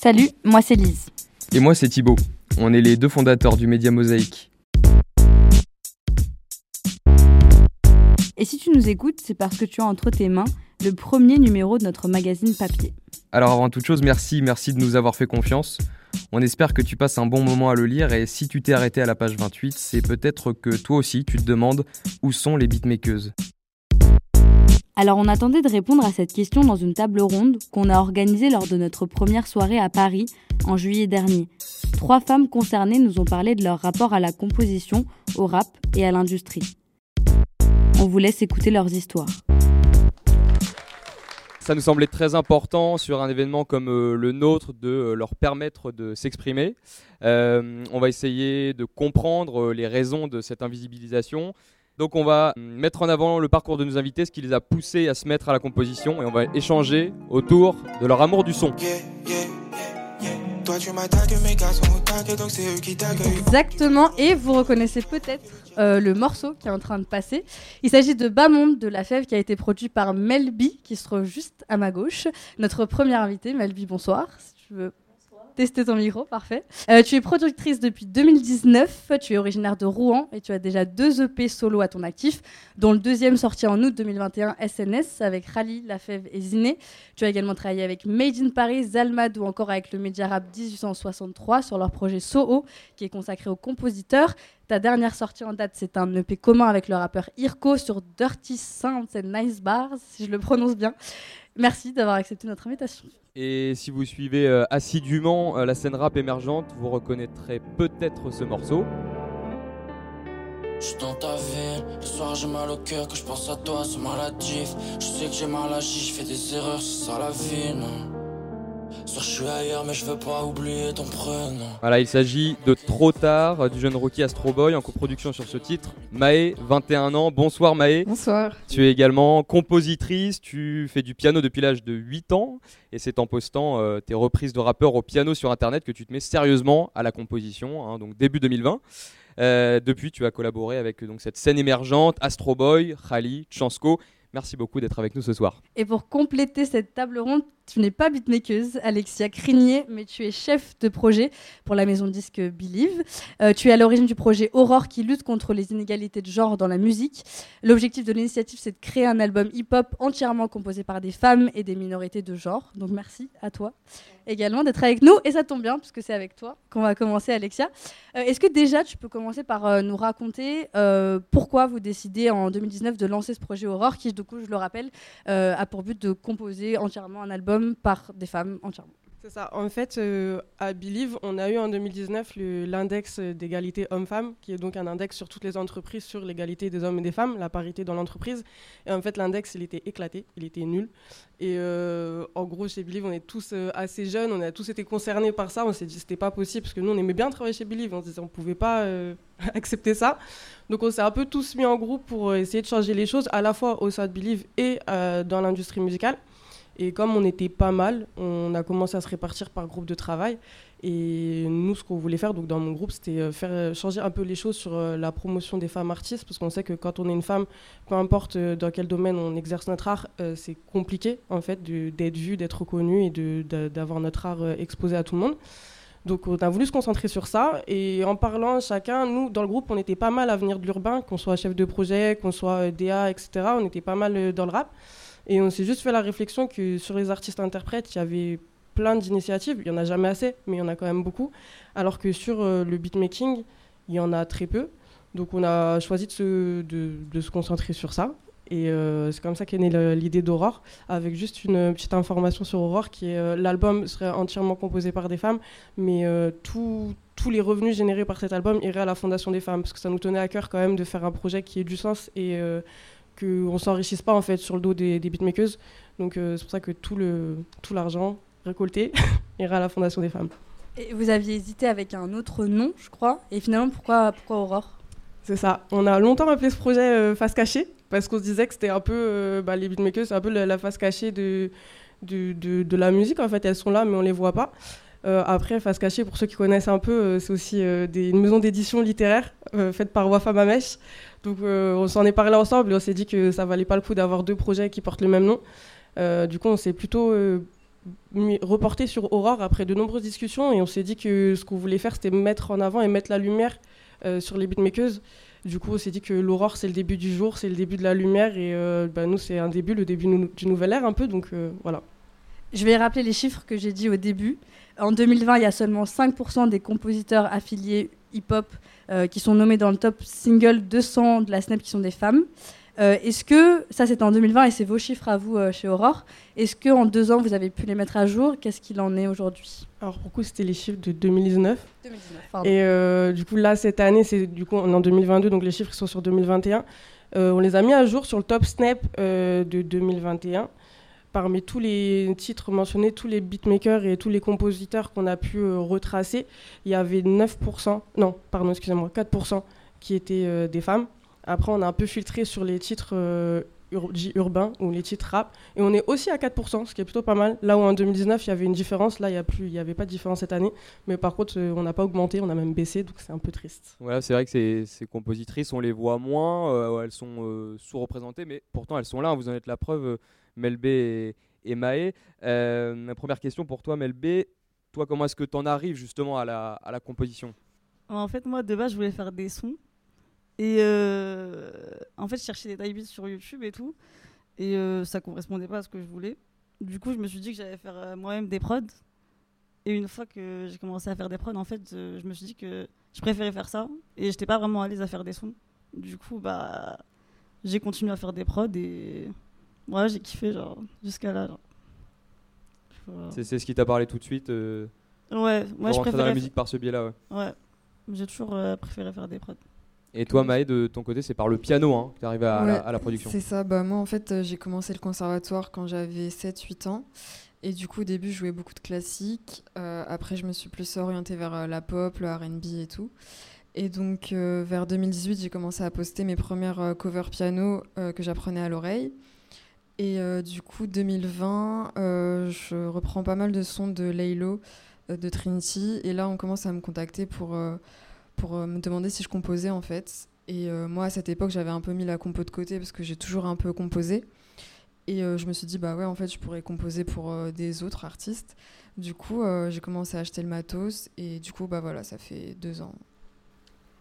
Salut, moi c'est Lise. Et moi c'est Thibaut. On est les deux fondateurs du Média Mosaïque. Et si tu nous écoutes, c'est parce que tu as entre tes mains le premier numéro de notre magazine papier. Alors avant toute chose, merci, merci de nous avoir fait confiance. On espère que tu passes un bon moment à le lire et si tu t'es arrêté à la page 28, c'est peut-être que toi aussi tu te demandes où sont les beatmakers. Alors on attendait de répondre à cette question dans une table ronde qu'on a organisée lors de notre première soirée à Paris en juillet dernier. Trois femmes concernées nous ont parlé de leur rapport à la composition, au rap et à l'industrie. On vous laisse écouter leurs histoires. Ça nous semblait très important sur un événement comme euh, le nôtre de euh, leur permettre de s'exprimer. Euh, on va essayer de comprendre les raisons de cette invisibilisation, donc on va mettre en avant le parcours de nos invités, ce qui les a poussés à se mettre à la composition et on va échanger autour de leur amour du son. Exactement, et vous reconnaissez peut-être euh, le morceau qui est en train de passer. Il s'agit de Bas Monde de La Fève qui a été produit par Melby, qui se trouve juste à ma gauche. Notre première invitée, Melby, bonsoir. Si tu veux tester ton micro, parfait. Euh, tu es productrice depuis 2019, tu es originaire de Rouen et tu as déjà deux EP solo à ton actif, dont le deuxième sorti en août 2021, SNS, avec Rally, Lafèvre et Ziné. Tu as également travaillé avec Made in Paris, Zalmad ou encore avec le Media Rap 1863 sur leur projet Soho, qui est consacré aux compositeurs. Ta dernière sortie en date, c'est un EP commun avec le rappeur Irko sur Dirty Sounds and Nice Bars, si je le prononce bien. Merci d'avoir accepté notre invitation. Et si vous suivez euh, assidûment euh, la scène rap émergente, vous reconnaîtrez peut-être ce morceau. Je suis dans ta ville, le soir j'ai mal au cœur, que je pense à toi, c'est maladif. Je sais que j'ai mal agi, je fais des erreurs, c'est ça la vie, non Voilà, il s'agit de Trop tard du jeune Rocky Astro Boy en coproduction sur ce titre. Maë, 21 ans. Bonsoir Maë. Bonsoir. Tu es également compositrice, tu fais du piano depuis l'âge de 8 ans et c'est en postant euh, tes reprises de rappeurs au piano sur internet que tu te mets sérieusement à la composition, hein, donc début 2020. Euh, depuis, tu as collaboré avec donc, cette scène émergente, Astro Boy, Khali, Chansko. Merci beaucoup d'être avec nous ce soir. Et pour compléter cette table ronde, tu n'es pas beatmakeuse, Alexia Crinier, mais tu es chef de projet pour la maison de disque Believe. Euh, tu es à l'origine du projet Aurore qui lutte contre les inégalités de genre dans la musique. L'objectif de l'initiative, c'est de créer un album hip-hop entièrement composé par des femmes et des minorités de genre. Donc merci à toi également d'être avec nous. Et ça tombe bien, puisque c'est avec toi qu'on va commencer, Alexia. Euh, est-ce que déjà, tu peux commencer par euh, nous raconter pourquoi vous décidez en 2019 de lancer ce projet Aurore, qui, du coup, je le rappelle, a pour but de composer entièrement un album par des femmes entièrement. C'est ça. En fait, euh, à Believe, on a eu en 2019 l'index d'égalité homme-femme, qui est donc un index sur toutes les entreprises sur l'égalité des hommes et des femmes, la parité dans l'entreprise. Et en fait, l'index, il était éclaté, il était nul. Et euh, en gros, chez Believe, on est tous euh, assez jeunes, on a tous été concernés par ça. On s'est dit que c'était pas possible, parce que nous, on aimait bien travailler chez Believe. On se disait on pouvait pas accepter ça. Donc, on s'est un peu tous mis en groupe pour essayer de changer les choses, à la fois au sein de Believe et dans l'industrie musicale. Et comme on était pas mal, on a commencé à se répartir par groupe de travail. Et nous, ce qu'on voulait faire, donc dans mon groupe, c'était euh, faire euh, changer un peu les choses sur euh, la promotion des femmes artistes, parce qu'on sait que quand on est une femme, peu importe dans quel domaine on exerce notre art, c'est compliqué en fait d'être vue, d'être reconnue et d'avoir notre art exposé à tout le monde. Donc on a voulu se concentrer sur ça et en parlant chacun, nous dans le groupe on était pas mal à venir de l'urbain, qu'on soit chef de projet, qu'on soit DA, etc. On était pas mal dans le rap. Et on s'est juste fait la réflexion que sur les artistes-interprètes, il y avait plein d'initiatives. Il n'y en a jamais assez, mais il y en a quand même beaucoup. Alors que sur euh, le beatmaking, il y en a très peu. Donc on a choisi de se, de, se concentrer sur ça. Et euh, c'est comme ça qu'est née l'idée d'Aurore, avec juste une petite information sur Aurore, qui est euh, l'album serait entièrement composé par des femmes, mais tous les revenus générés par cet album iraient à la Fondation des femmes, parce que ça nous tenait à cœur quand même de faire un projet qui ait du sens et qu'on ne s'enrichisse pas en fait sur le dos des, des beatmakers. Donc euh, c'est pour ça que tout le tout l'argent récolté ira à la Fondation des femmes. Et vous aviez hésité avec un autre nom, je crois. Et finalement, pourquoi, pourquoi Aurore? C'est ça. On a longtemps appelé ce projet euh, Face Cachée parce qu'on se disait que c'était un peu euh, bah, les beatmakers, c'est un peu la, face cachée de de, de, la musique. En fait, elles sont là, mais on les voit pas. après, Face Cachée, pour ceux qui connaissent un peu, c'est aussi des, une maison d'édition littéraire faite par Wafa Mamesh. Donc euh, on s'en est parlé ensemble et on s'ait dit que ça valait pas le coup d'avoir deux projets qui portent le même nom. Euh, du coup, on s'est plutôt euh, reporté sur Aurore après de nombreuses discussions et on s'est dit que ce qu'on voulait faire c'était mettre en avant et mettre la lumière sur les beatmakers. Du coup, on s'est dit que l'aurore c'est le début du jour, c'est le début de la lumière et bah, nous c'est un début, le début du nouvel ère un peu, donc voilà. Je vais rappeler les chiffres que j'ai dit au début. En 2020, il y a seulement 5% des compositeurs affiliés hip-hop qui sont nommés dans le top single 200 de la Snap qui sont des femmes. Euh, est-ce que, ça c'était en 2020 et c'est vos chiffres à vous euh, chez Aurore, est-ce qu'en deux ans vous avez pu les mettre à jour? Qu'est-ce qu'il en est aujourd'hui? Alors pour coup c'était les chiffres de 2019. 2019 et euh, du coup là cette année c'est du coup on est en 2022 donc les chiffres sont sur 2021. on les a mis à jour sur le top Snap de 2021 parmi tous les titres mentionnés, tous les beatmakers et tous les compositeurs qu'on a pu retracer, il y avait 9%, non, pardon, excusez-moi, 4% qui étaient des femmes. Après, on a un peu filtré sur les titres euh, urbains ou les titres rap. Et on est aussi à 4%, ce qui est plutôt pas mal. Là où en 2019, il y avait une différence, là, il n'y avait pas de différence cette année. Mais par contre, euh, on n'a pas augmenté, on a même baissé, donc c'est un peu triste. Voilà, c'est vrai que ces, ces, compositrices, on les voit moins, euh, elles sont sous-représentées, mais pourtant elles sont là, vous en êtes la preuve, Melbé et, et Maë. ma première question pour toi, Melbé, toi, comment est-ce que tu en arrives justement à la, à la composition? En fait, moi, de base, je voulais faire des sons. Et euh, en fait, je cherchais des typebeats sur YouTube et tout. Et euh, ça correspondait pas à ce que je voulais. Du coup, je me suis dit que j'allais faire euh, moi-même des prods. Et une fois que j'ai commencé à faire des prods, en fait, je me suis dit que je préférais faire ça. Et j'étais pas vraiment à l'aise à faire des sons. Du coup, bah, j'ai continué à faire des prods et ouais, j'ai kiffé, genre, jusqu'à là. C'est ce qui t'a parlé tout de suite Ouais, moi je préfère. la musique par ce biais-là, ouais. Ouais, j'ai toujours préféré faire des prods. Et toi, Maë, de ton côté, c'est par le piano hein, que tu arrives à, à, la, production C'est ça. Bah, moi, en fait, euh, j'ai commencé le conservatoire quand j'avais 7-8 ans. Et du coup, au début, je jouais beaucoup de classiques. Euh, après, je me suis plus orientée vers euh, la pop, le RB et tout. Et donc, vers 2018, j'ai commencé à poster mes premières covers piano que j'apprenais à l'oreille. Et du coup, 2020, je reprends pas mal de sons de Laylo, de Trinity. Et là, on commence à me contacter pour pour euh, me demander si je composais en fait. Et euh, moi à cette époque j'avais un peu mis la compo de côté parce que j'ai toujours un peu composé. Et euh, je me suis dit bah ouais en fait je pourrais composer pour des autres artistes. Du coup j'ai commencé à acheter le matos et du coup bah voilà ça fait deux ans.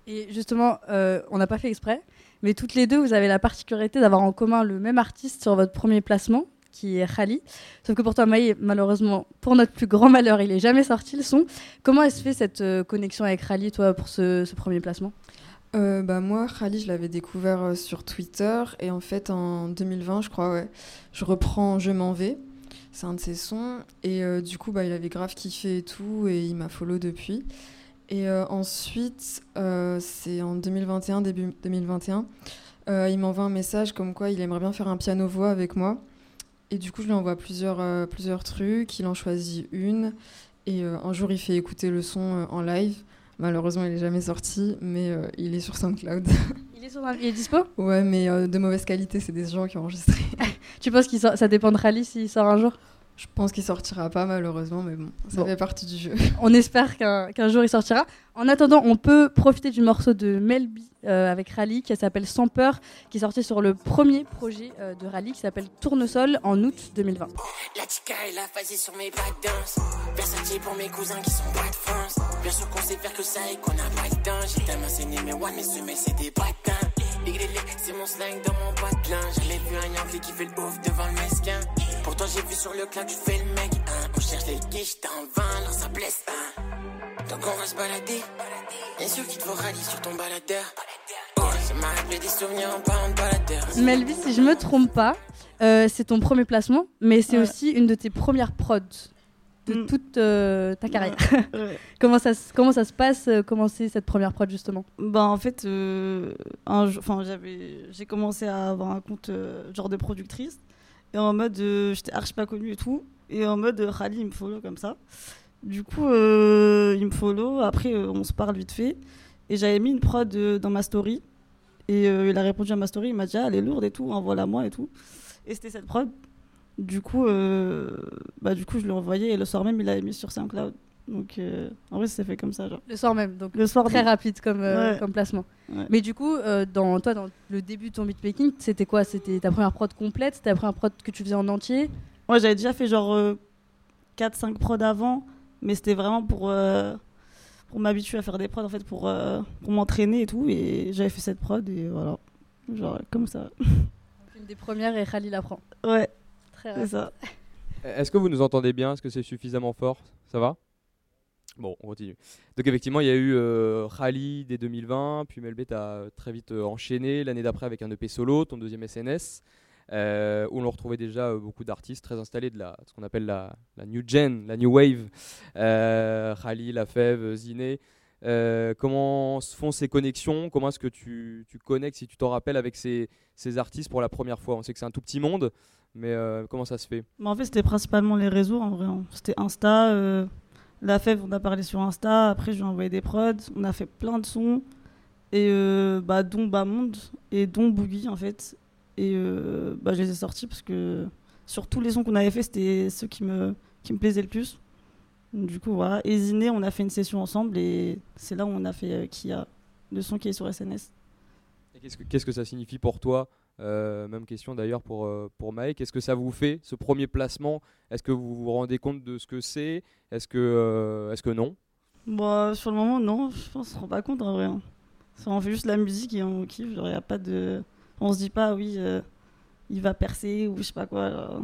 Et justement, on n'a pas fait exprès, mais toutes les deux, vous avez la particularité d'avoir en commun le même artiste sur votre premier placement qui est Khali. Sauf que pour toi, Maï, malheureusement, pour notre plus grand malheur, il est jamais sorti le son. Comment est-ce fait cette euh, connexion avec Khali, toi, pour ce, premier placement? Euh, bah moi, Khali, je l'avais découvert euh, sur Twitter et en fait en 2020, je crois, je reprends Je m'en vais. C'est un de ses sons et du coup, bah, il avait grave kiffé et tout et il m'a follow depuis. Et ensuite, c'est en 2021, début 2021, il m'envoie un message comme quoi il aimerait bien faire un piano-voix avec moi. Et du coup, je lui envoie plusieurs, euh, plusieurs trucs. Il en choisit une. Et euh, un jour, il fait écouter le son euh, en live. Malheureusement, il n'est jamais sorti, mais il est sur SoundCloud. Il est, sur, il est dispo? Ouais, mais de mauvaise qualité, c'est des gens qui ont enregistré. tu penses que ça dépend de Rally s'il sort un jour? Je pense qu'il sortira pas malheureusement, mais bon, ça fait partie du jeu. On espère qu'un jour il sortira. En attendant, on peut profiter du morceau de Melby euh, avec Rally qui s'appelle Sans peur, qui est sorti sur le premier projet euh, de Rally qui s'appelle Tournesol en août 2020. La tica est la phasée sur mes danse. Versatier pour mes cousins qui sont pas de France. Bien sûr qu'on sait faire que ça et qu'on a pas le temps. J'ai tellement saigné mes one, mes semelles c'est des patins. C'est mon slang dans mon patelin. Je l'ai vu un yankee qui fait le ouf devant le mesquin. Pourtant j'ai vu sur le clan tu fais le mec. Hein. On cherche les guiches, t'en vain, alors ça blesse. Hein. Donc on va se balader. Bien sûr qu'il te faut rallier sur ton baladeur. Oh, ça m'a rappelé des souvenirs en parlant de baladeur. Melvis, si je me trompe pas, euh, c'est ton premier placement, mais c'est aussi une de tes premières prods de mm. toute euh, ta carrière. comment, ça, comment ça se passe euh, Comment c'est cette première prod justement? Bah, En fait, euh, j'ai commencé à avoir un compte genre de productrice. Et en mode, j'étais archi pas connue et tout. Et en mode, Rally, il me follow comme ça. Du coup, il me follow. Après, on se parle vite fait. Et j'avais mis une prod dans ma story. Et il a répondu à ma story. Il m'a dit, ah, elle est lourde et tout, envoie-la moi et tout. Et c'était cette prod. Du coup, euh, bah, du coup, je l'ai envoyé et le soir même, il l'a mis sur SoundCloud. Donc, euh, en vrai, c'est fait comme ça. Genre. Le soir même, donc le soir très rapide comme, euh, comme placement. Mais du coup, dans, toi, dans le début de ton beatmaking, c'était quoi? C'était ta première prod complète? C'était la première prod que tu faisais en entier? Moi, j'avais déjà fait genre 4-5 prods avant, mais c'était vraiment pour, euh, pour m'habituer à faire des prods, en fait, pour, euh, pour m'entraîner et tout. Et j'avais fait cette prod et voilà. Genre, comme ça. Une des premières et Khalil apprend. Ouais, Très c'est ça. Est-ce que vous nous entendez bien? Est-ce que c'est suffisamment fort? Ça va? Bon, on continue. Donc effectivement, il y a eu euh, Khali dès 2020, puis Melbet a très vite euh, enchaîné l'année d'après avec un EP solo, ton deuxième SNS, euh, où l'on retrouvait déjà euh, beaucoup d'artistes très installés de la, ce qu'on appelle la, la new gen, la new wave. Euh, Khali, Lafèvre, Ziné. Euh, comment se font ces connexions? Comment est-ce que tu, tu connectes, si tu t'en rappelles, avec ces, ces artistes pour la première fois? On sait que c'est un tout petit monde, mais euh, comment ça se fait? Mais en fait, c'était principalement les réseaux en vrai. hein. C'était Insta. La fève, on a parlé sur Insta. Après, je lui ai envoyé des prods. On a fait plein de sons. Et euh, bah, dont Bamonde et dont Boogie en fait. Et euh, bah, je les ai sortis parce que sur tous les sons qu'on avait fait, c'était ceux qui me, qui me plaisaient le plus. Du coup, voilà. Et on a fait une session ensemble et c'est là où on a fait euh, Kia, le son qui est sur SNS. Qu'est-ce que ça signifie pour toi Euh, Même question d'ailleurs pour, euh, pour Maë. Qu'est-ce que ça vous fait, ce premier placement Est-ce que vous vous rendez compte de ce que c'est? Est-ce que, euh, est-ce que non? Bon, sur le moment, non, je pense qu'on se rend pas compte en vrai. hein. Ça, on fait juste la musique et on kiffe. Genre, y a pas de... On se dit pas, oui, il va percer ou je sais pas quoi.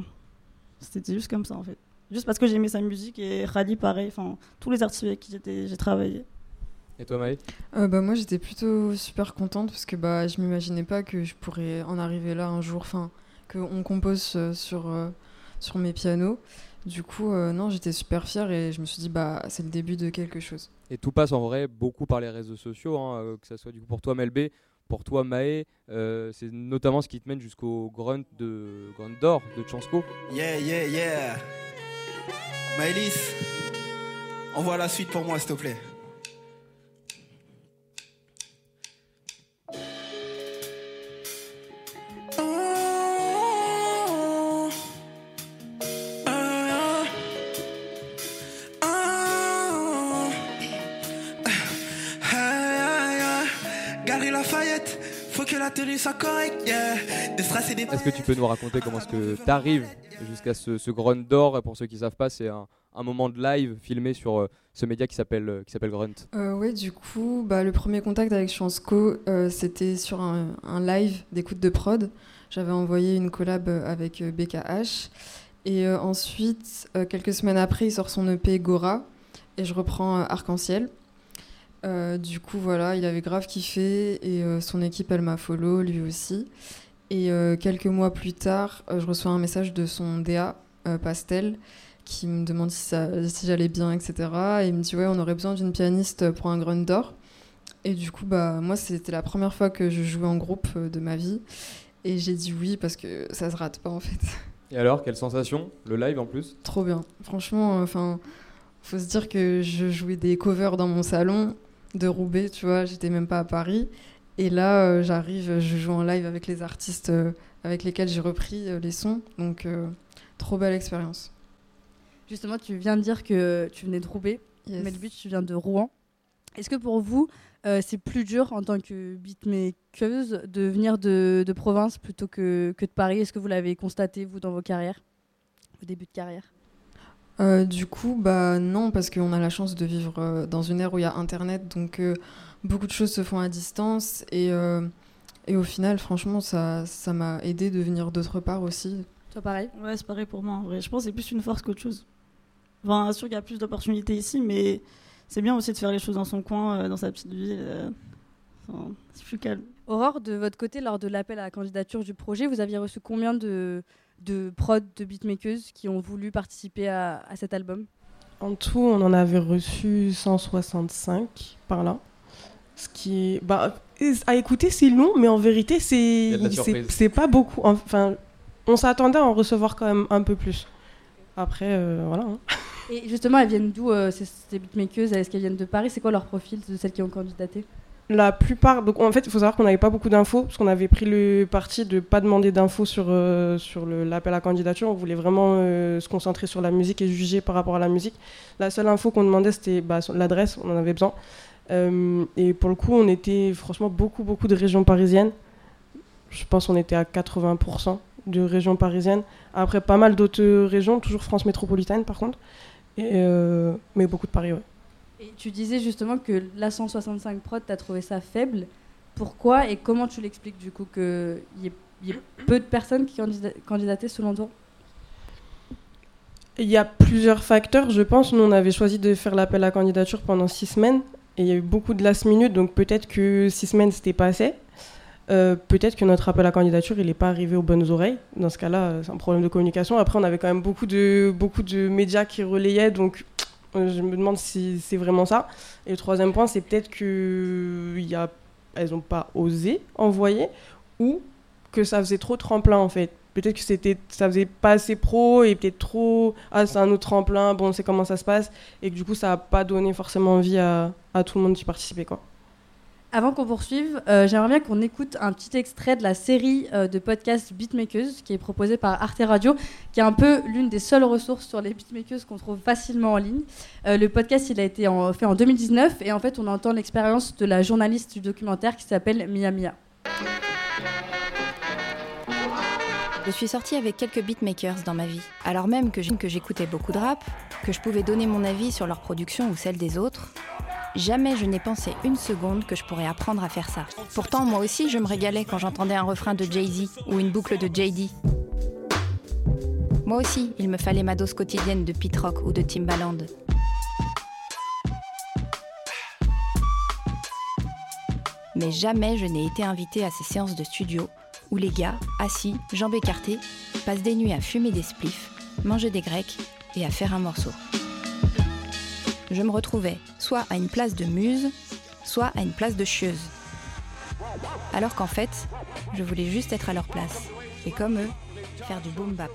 C'était juste comme ça en fait. Juste parce que j'aimais sa musique et Khali, pareil. Tous les artistes avec qui j'ai travaillé. Et toi Maë Euh, bah, moi j'étais plutôt super contente parce que bah, je m'imaginais pas que je pourrais en arriver là un jour, enfin qu'on compose euh, sur, euh, sur mes pianos. Du coup, euh, non, j'étais super fière et je me suis dit bah c'est le début de quelque chose. Et tout passe en vrai beaucoup par les réseaux sociaux, hein, euh, que ça soit du coup pour toi Melbé, pour toi Maë, euh, c'est notamment ce qui te mène jusqu'au grunt de grunt d'or de Chansko. Yeah, yeah, yeah. Maëlys, envoie la suite pour moi, s'il te plaît. Que la tenue soit correcte, yeah. Des strass et des Est-ce que tu peux nous raconter comment est-ce que tu arrives jusqu'à ce, ce grunt d'or? Et Pour ceux qui savent pas, c'est un, un moment de live filmé sur euh, ce média qui s'appelle euh, qui s'appelle Grunt. Euh, ouais, du coup, bah, le premier contact avec Chansco, euh, c'était sur un, un live d'écoute de prod. J'avais envoyé une collab avec BKH. Et euh, ensuite, euh, quelques semaines après, il sort son EP Gora. Et je reprends euh, Arc-en-Ciel. Euh, du coup, voilà, il avait grave kiffé. Et euh, son équipe, elle m'a follow, lui aussi. Et euh, quelques mois plus tard, je reçois un message de son DA, Pastel, qui me demande si, ça- si j'allais bien, etc. Et il me dit ouais, on aurait besoin d'une pianiste pour un Grunt d'or. Et du coup, bah moi, c'était la première fois que je jouais en groupe de ma vie. Et j'ai dit oui parce que ça se rate pas en fait. Et alors, quelle sensation Le live en plus? Trop bien. Franchement, enfin, faut se dire que je jouais des covers dans mon salon de Roubaix, tu vois, j'étais même pas à Paris. Et là, euh, j'arrive, je joue en live avec les artistes euh, avec lesquels j'ai repris euh, les sons. Donc, trop belle expérience. Justement, tu viens de dire que tu venais de Roubaix. Yes. Melby, tu viens de Rouen. Est-ce que pour vous, c'est plus dur en tant que beatmakeuse de venir de, de province plutôt que, que de Paris? Est-ce que vous l'avez constaté, vous, dans vos carrières Vos débuts de carrière? Euh, du coup, bah non, parce qu'on a la chance de vivre euh, dans une ère où il y a Internet, donc euh, beaucoup de choses se font à distance. Et, euh, et au final, franchement, ça ça m'a aidé de venir d'autre part aussi. Toi, pareil? Ouais, c'est pareil pour moi en vrai. Je pense que c'est plus une force qu'autre chose. Enfin, sûr qu'il y a plus d'opportunités ici, mais c'est bien aussi de faire les choses dans son coin, euh, dans sa petite ville. euh. Enfin, c'est plus calme. Aurore, de votre côté, lors de l'appel à la candidature du projet, vous aviez reçu combien de, de prods, de beatmakeuses qui ont voulu participer à, à cet album En tout, on en avait reçu 165 par là. Ce qui est. Bah, à écouter, c'est long, mais en vérité, c'est pas beaucoup. Enfin, on s'attendait à en recevoir quand même un peu plus. Après, euh, voilà. hein. Et justement, elles viennent d'où euh, ces, ces beatmakeuses Est-ce qu'elles viennent de Paris? C'est quoi leur profil de celles qui ont candidaté? La plupart. Donc, en fait, il faut savoir qu'on n'avait pas beaucoup d'infos, parce qu'on avait pris le parti de pas demander d'infos sur, euh, sur l'appel à candidature. On voulait vraiment euh, se concentrer sur la musique et juger par rapport à la musique. La seule info qu'on demandait, c'était bah, l'adresse, on en avait besoin. Euh, et pour le coup, on était franchement beaucoup, beaucoup de régions parisiennes. Je pense qu'on était à 80%. de région parisienne. Après, pas mal d'autres régions, toujours France métropolitaine par contre. Mais beaucoup de Paris, ouais. Et tu disais justement que la 165 prod, tu as trouvé ça faible. Pourquoi et comment tu l'expliques du coup qu'il y, ait- peu de personnes qui candida- candidataient selon toi? Il y a plusieurs facteurs, je pense. Nous, on avait choisi de faire l'appel à candidature pendant six semaines. Et il y a eu beaucoup de last minute, donc peut-être que six semaines, c'était pas assez. Euh, peut-être que notre appel à candidature, il n'est pas arrivé aux bonnes oreilles. Dans ce cas-là, euh, c'est un problème de communication. Après, on avait quand même beaucoup de, beaucoup de médias qui relayaient, donc je me demande si c'est vraiment ça. Et le troisième point, c'est peut-être qu'elles n'ont pas osé envoyer ou que ça faisait trop tremplin, en fait. Peut-être que c'était, ça faisait pas assez pro et peut-être trop. Ah, c'est un autre tremplin, bon, on sait comment ça se passe. Et que du coup, ça n'a pas donné forcément envie à, à tout le monde d'y participer, quoi. Avant qu'on poursuive, euh, j'aimerais bien qu'on écoute un petit extrait de la série euh, de podcast Beatmakers qui est proposée par Arte Radio, qui est un peu l'une des seules ressources sur les beatmakers qu'on trouve facilement en ligne. Euh, le podcast, il a été fait en 2019 et en fait, on entend l'expérience de la journaliste du documentaire qui s'appelle Mia Mia. Je suis sortie avec quelques beatmakers dans ma vie, alors même que j'écoutais beaucoup de rap, que je pouvais donner mon avis sur leur production ou celle des autres. Jamais je n'ai pensé une seconde que je pourrais apprendre à faire ça. Pourtant, moi aussi, je me régalais quand j'entendais un refrain de Jay-Z ou une boucle de JD. Moi aussi, il me fallait ma dose quotidienne de Pete Rock ou de Timbaland. Mais jamais je n'ai été invitée à ces séances de studio où les gars, assis, jambes écartées, passent des nuits à fumer des spliffs, manger des grecs et à faire un morceau. Je me retrouvais soit à une place de muse, soit à une place de chieuse. Alors qu'en fait, je voulais juste être à leur place. Et comme eux, faire du boom bap.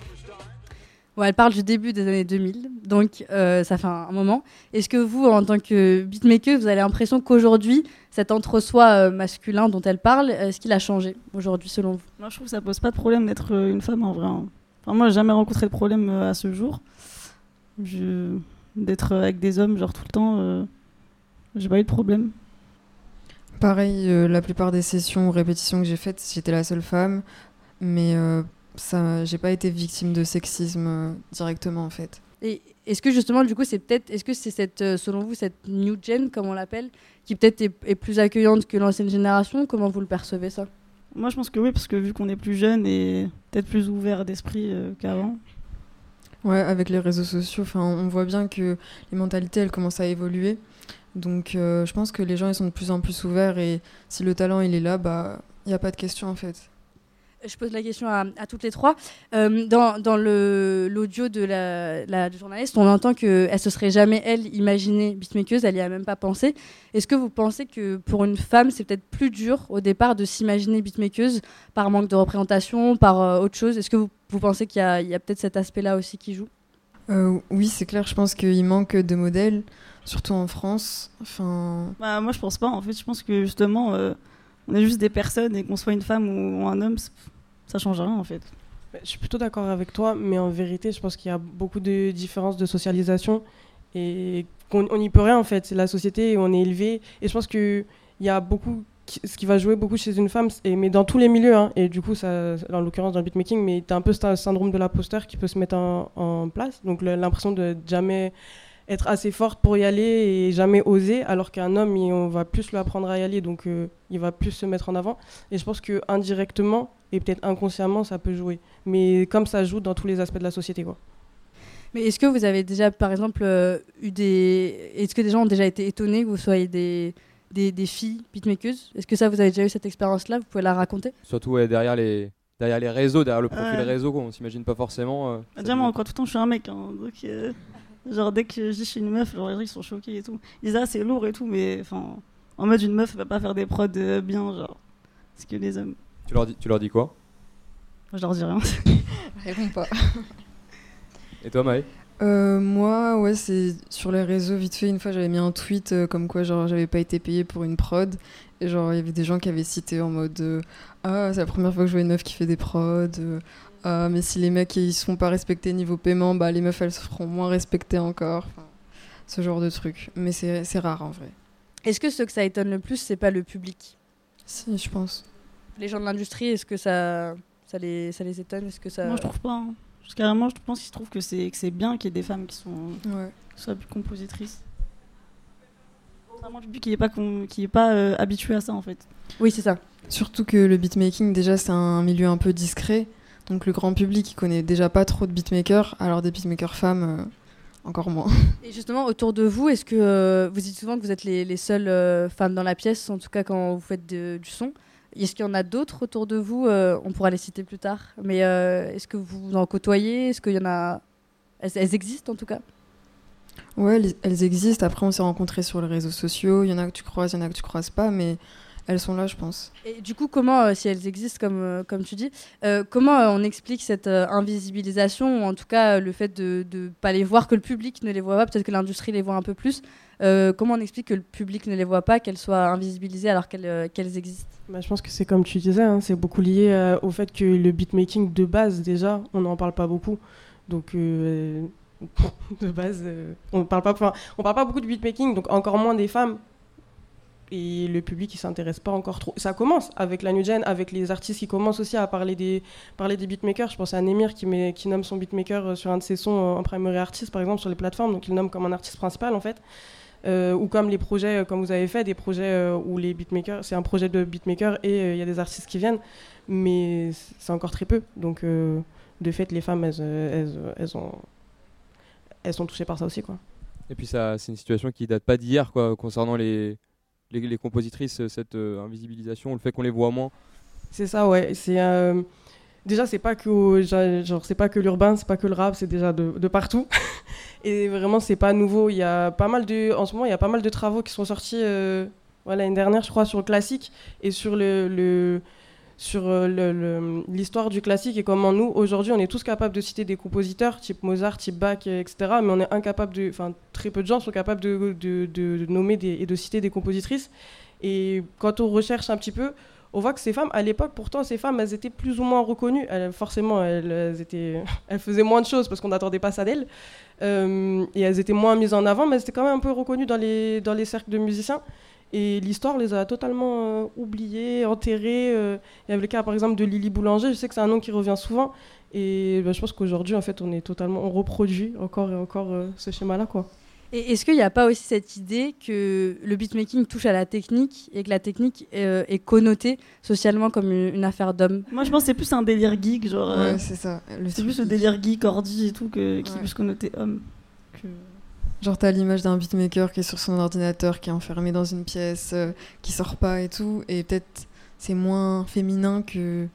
Bon, elle parle du début des années 2000, donc euh, ça fait un moment. Est-ce que vous, en tant que beatmaker, vous avez l'impression qu'aujourd'hui, cet entre-soi euh, masculin dont elle parle, est-ce qu'il a changé aujourd'hui selon vous? Moi, je trouve que ça pose pas de problème d'être euh, une femme en vrai. hein. Enfin, moi, j'ai jamais rencontré de problème à ce jour. Je... D'être avec des hommes, genre tout le temps, euh, j'ai pas eu de problème. Pareil, euh, la plupart des sessions ou répétitions que j'ai faites, j'étais la seule femme, mais euh, ça, j'ai pas été victime de sexisme euh, directement en fait. Et est-ce que justement, du coup, c'est peut-être, est-ce que c'est cette, euh, selon vous, cette new gen, comme on l'appelle, qui peut-être est, est plus accueillante que l'ancienne génération? Comment vous le percevez ça? Moi, je pense que oui, parce que vu qu'on est plus jeune et peut-être plus ouvert d'esprit euh, qu'avant. Ouais, avec les réseaux sociaux, enfin, on voit bien que les mentalités, elles commencent à évoluer. Donc, euh, je pense que les gens, ils sont de plus en plus ouverts et si le talent, il est là, bah, il n'y a pas de question en fait. Je pose la question à, à toutes les trois. Euh, dans dans le- l'audio de la, la journaliste, on entend qu'elle se serait jamais, elle, imaginée beatmakeuse, elle y a même pas pensé. Est-ce que vous pensez que pour une femme, c'est peut-être plus dur au départ de s'imaginer beatmakeuse par manque de représentation, par euh, autre chose? Est-ce que vous, vous pensez qu'il y a, il y a peut-être cet aspect-là aussi qui joue? Euh, oui, c'est clair, je pense qu'il manque de modèles, surtout en France. Enfin, Bah, moi, je pense pas. En fait, je pense que justement, euh, on est juste des personnes et qu'on soit une femme ou, un homme, ça change rien en fait. Je suis plutôt d'accord avec toi, mais en vérité, je pense qu'il y a beaucoup de différences de socialisation et qu'on on n'y peut rien en fait. C'est la société, on est élevé. Et je pense qu'il y a beaucoup, ce qui va jouer beaucoup chez une femme, et, mais dans tous les milieux, hein, et du coup, ça, en l'occurrence dans le beatmaking, mais tu as un peu ce syndrome de l'imposteur qui peut se mettre en, en place. Donc l'impression de jamais être assez forte pour y aller et jamais oser, alors qu'un homme, il- on va plus lui apprendre à y aller, donc euh, il va plus se mettre en avant. Et je pense que indirectement et peut-être inconsciemment, ça peut jouer. Mais comme ça joue dans tous les aspects de la société, quoi. Mais est-ce que vous avez déjà, par exemple, euh, eu des. Est-ce que des gens ont déjà été étonnés que vous soyez des, des, des filles beatmakeuses Est-ce que ça, vous avez déjà eu cette expérience-là? Vous pouvez la raconter? Surtout ouais, derrière, les, derrière les réseaux, derrière le profil Ouais. réseau, qu'on s'imagine pas forcément. euh, ça Déjà, moi, encore tout le temps, je suis un mec. hein, donc, euh, genre, dès que je dis je suis une meuf, genre, les gens ils sont choqués et tout. Ils disent, ah, c'est lourd et tout, mais enfin, en mode, une meuf elle va pas faire des prods euh, bien, genre. Parce que les hommes. tu, leur dis, tu leur dis quoi? Je leur dis rien. réponds pas. Et toi, Maë? Euh, moi, ouais, c'est sur les réseaux, vite fait, une fois j'avais mis un tweet euh, comme quoi genre j'avais pas été payée pour une prod. Et genre il y avait des gens qui avaient cité en mode euh, Ah, c'est la première fois que je vois une meuf qui fait des prods. Euh, mais si les mecs ils se font pas respecter niveau paiement, bah les meufs elles se feront moins respecter encore. Enfin, ce genre de truc. Mais c'est c'est rare en vrai. Est-ce que ce que ça étonne le plus, c'est pas le public? Si, je pense. Les gens de l'industrie, est-ce que ça, ça les, ça les étonne? Est-ce que ça... Moi, je trouve pas. hein. Parce que carrément, je pense qu'ils trouvent que c'est que c'est bien qu'il y ait des femmes qui sont Ouais. qui soient plus compositrices. Contrairement au public qui n'est pas, qui est pas euh, habitué à ça, en fait. Oui, c'est ça. Surtout que le beatmaking, déjà, c'est un milieu un peu discret. Donc le grand public, il connaît déjà pas trop de beatmakers, alors des beatmakers femmes, euh, encore moins. Et justement, autour de vous, est-ce que euh, vous dites souvent que vous êtes les, les seules euh, femmes dans la pièce, en tout cas quand vous faites de- du son Est-ce qu'il y en a d'autres autour de vous On pourra les citer plus tard. Mais est-ce que vous en côtoyez? Est-ce qu'il y en a elles, elles existent en tout cas? Ouais, elles, elles existent. Après, on s'est rencontrés sur les réseaux sociaux. Il y en a que tu croises, il y en a que tu croises pas, mais elles sont là, je pense. Et du coup, comment, euh, si elles existent comme, euh, comme tu dis, euh, comment euh, on explique cette euh, invisibilisation, ou en tout cas euh, le fait de ne pas les voir, que le public ne les voit pas, peut-être que l'industrie les voit un peu plus Euh, Comment on explique que le public ne les voit pas, qu'elles soient invisibilisées alors qu'elles euh, qu'elles existent? Bah, je pense que c'est comme tu disais, hein, c'est beaucoup lié euh, au fait que le beatmaking de base, déjà, on n'en parle pas beaucoup. Donc, euh, de base, euh, on parle pas, enfin, on parle pas beaucoup de beatmaking, donc encore moins des femmes. Et le public, il s'intéresse pas encore trop. Ça commence avec la new gen, avec les artistes qui commencent aussi à parler des, parler des beatmakers. Je pense à Nemir qui, met, qui nomme son beatmaker euh, sur un de ses sons euh, en primary artist, par exemple, sur les plateformes. Donc, il nomme comme un artiste principal, en fait. Euh, ou comme les projets, comme vous avez fait, des projets où les beatmakers, c'est un projet de beatmaker et il y a des artistes qui viennent, mais c'est encore très peu. Donc, de fait, les femmes, elles, elles, elles, elles sont touchées par ça aussi, quoi. Et puis ça, c'est une situation qui date pas d'hier, quoi, concernant les, les, compositrices, euh, cette euh, invisibilisation, le fait qu'on les voit moins. C'est ça, ouais. C'est euh, déjà c'est pas que genre c'est pas que l'urbain, c'est pas que le rap, c'est déjà de, de partout. Et vraiment c'est pas nouveau. Il y a pas mal de en ce moment il y a pas mal de travaux qui sont sortis euh, l'année dernière je crois sur le classique et sur le sur euh, l'histoire du classique et comment nous aujourd'hui on est tous capables de citer des compositeurs type Mozart, type Bach, etc. Mais on est incapable de, enfin très peu de gens sont capables de, de, nommer et de citer des compositrices. Et quand on recherche un petit peu, on voit que ces femmes, à l'époque, pourtant, ces femmes, elles étaient plus ou moins reconnues. Forcément, elles, elles étaient, elles faisaient moins de choses parce qu'on n'attendait pas ça d'elles. Euh, et elles étaient moins mises en avant, mais elles étaient quand même un peu reconnues dans les, dans les cercles de musiciens. Et l'histoire les a totalement euh, oubliées, enterrées. euh. Il y avait le cas, par exemple, de Lily Boulanger. Je sais que c'est un nom qui revient souvent. Et bah, je pense qu'aujourd'hui, en fait, on est totalement, on reproduit encore et encore euh, ce schéma-là, quoi. Et est-ce qu'il n'y a pas aussi cette idée que le beatmaking touche à la technique et que la technique euh, est connotée socialement comme une, une affaire d'hommes Moi, je pense que c'est plus un délire geek, genre. euh, Ouais, c'est ça. C'est plus le délire geek, ordi et tout, que, qui est plus connoté homme. Genre, t'as l'image d'un beatmaker qui est sur son ordinateur, qui est enfermé dans une pièce, euh, qui sort pas et tout, et peut-être c'est moins féminin que.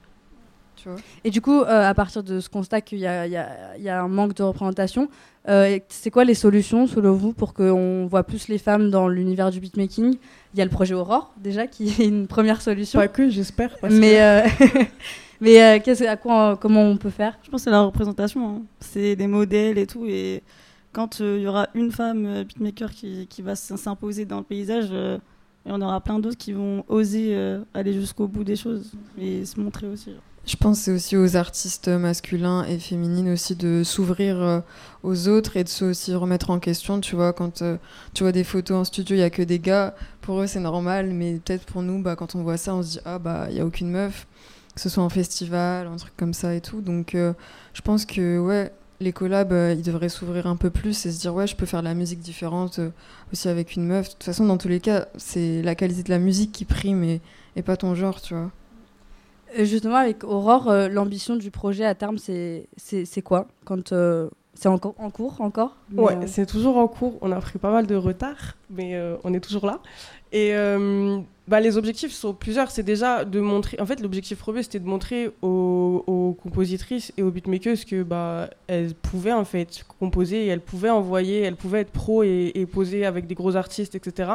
Tu vois Et du coup, euh, à partir de ce constat qu'il y a, il y a- il y a un manque de représentation, euh, c'est quoi les solutions, selon vous, pour qu'on voit plus les femmes dans l'univers du beatmaking? Il y a le projet Aurore, déjà, qui est une première solution. Pas que, j'espère. mais que- euh, mais euh, à quoi, comment on peut faire? Je pense que c'est la représentation. hein. C'est des modèles et tout. Et quand euh, il y aura une femme euh, beatmaker qui, va s'imposer dans le paysage, euh, il y en aura plein d'autres qui vont oser aller jusqu'au bout des choses et se montrer aussi. Je pense c'est aussi aux artistes masculins et féminines aussi de s'ouvrir aux autres et de se aussi remettre en question. Tu vois, quand tu vois des photos en studio, il y a que des gars. Pour eux, c'est normal, mais peut-être pour nous, bah, quand on voit ça, on se dit ah bah il y a aucune meuf, que ce soit en festival, un truc comme ça et tout. Donc je pense que ouais, les collabs, euh, ils devraient s'ouvrir un peu plus et se dire ouais, je peux faire de la musique différente euh, aussi avec une meuf. De toute façon, dans tous les cas, c'est la qualité de la musique qui prime et, et pas ton genre, tu vois. Justement, avec Aurore, euh, l'ambition du projet à terme, c'est quoi quand euh, C'est encore en cours encore? Ouais, euh, c'est toujours en cours. On a pris pas mal de retard, mais euh, on est toujours là. Et euh, bah, les objectifs sont plusieurs. C'est déjà de montrer. En fait, l'objectif premier, c'était de montrer aux, compositrices et aux beatmakers que bah, elles pouvaient en fait composer, elles pouvaient envoyer, elles pouvaient être pro et, poser avec des gros artistes, etc.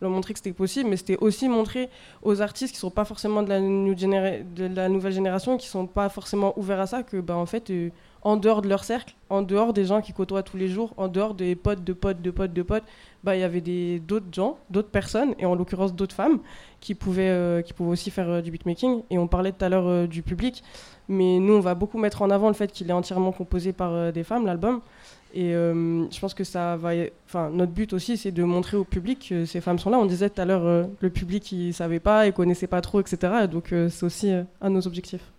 Leur montrer que c'était possible, mais c'était aussi montrer aux artistes qui sont pas forcément de la nouvelle génération, qui sont pas forcément ouverts à ça, que bah, en fait. euh, en dehors de leur cercle, en dehors des gens qui côtoient tous les jours, en dehors des potes de potes de potes de potes, bah il y avait d'autres gens, d'autres personnes et en l'occurrence d'autres femmes qui pouvaient euh, qui pouvaient aussi faire euh, du beatmaking et on parlait tout à l'heure euh, du public, mais nous on va beaucoup mettre en avant le fait qu'il est entièrement composé par des femmes l'album et je pense que ça va enfin notre but aussi c'est de montrer au public que ces femmes sont là. On disait tout à l'heure le public il savait pas, il connaissait pas trop etc. Et donc c'est aussi un de nos objectifs.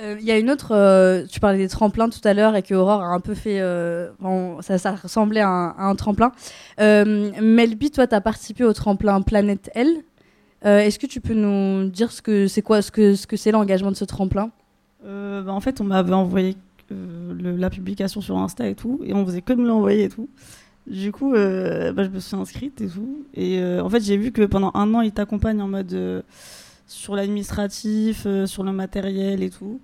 Euh, Il y a une autre, euh, tu parlais des tremplins tout à l'heure et que Aurore a un peu fait, euh, ça, ressemblait à un, tremplin. Melby, toi, tu as participé au tremplin Planète L. Est-ce que tu peux nous dire ce que c'est quoi, ce que ce que c'est l'engagement de ce tremplin? Bah, en fait, on m'avait envoyé la publication sur Insta et tout, et on faisait que me l'envoyer et tout. Du coup, bah, je me suis inscrite et tout. Et en fait, j'ai vu que pendant un an, ils t'accompagnent en mode sur l'administratif, euh, sur le matériel et tout.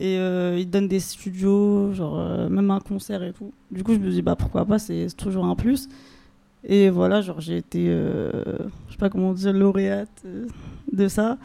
Et euh, ils te donnent des studios, genre euh, même un concert et tout. Du coup, je me dis, bah pourquoi pas, c'est toujours un plus. Et voilà, genre j'ai été, euh, je sais pas comment dire, lauréate euh, de ça.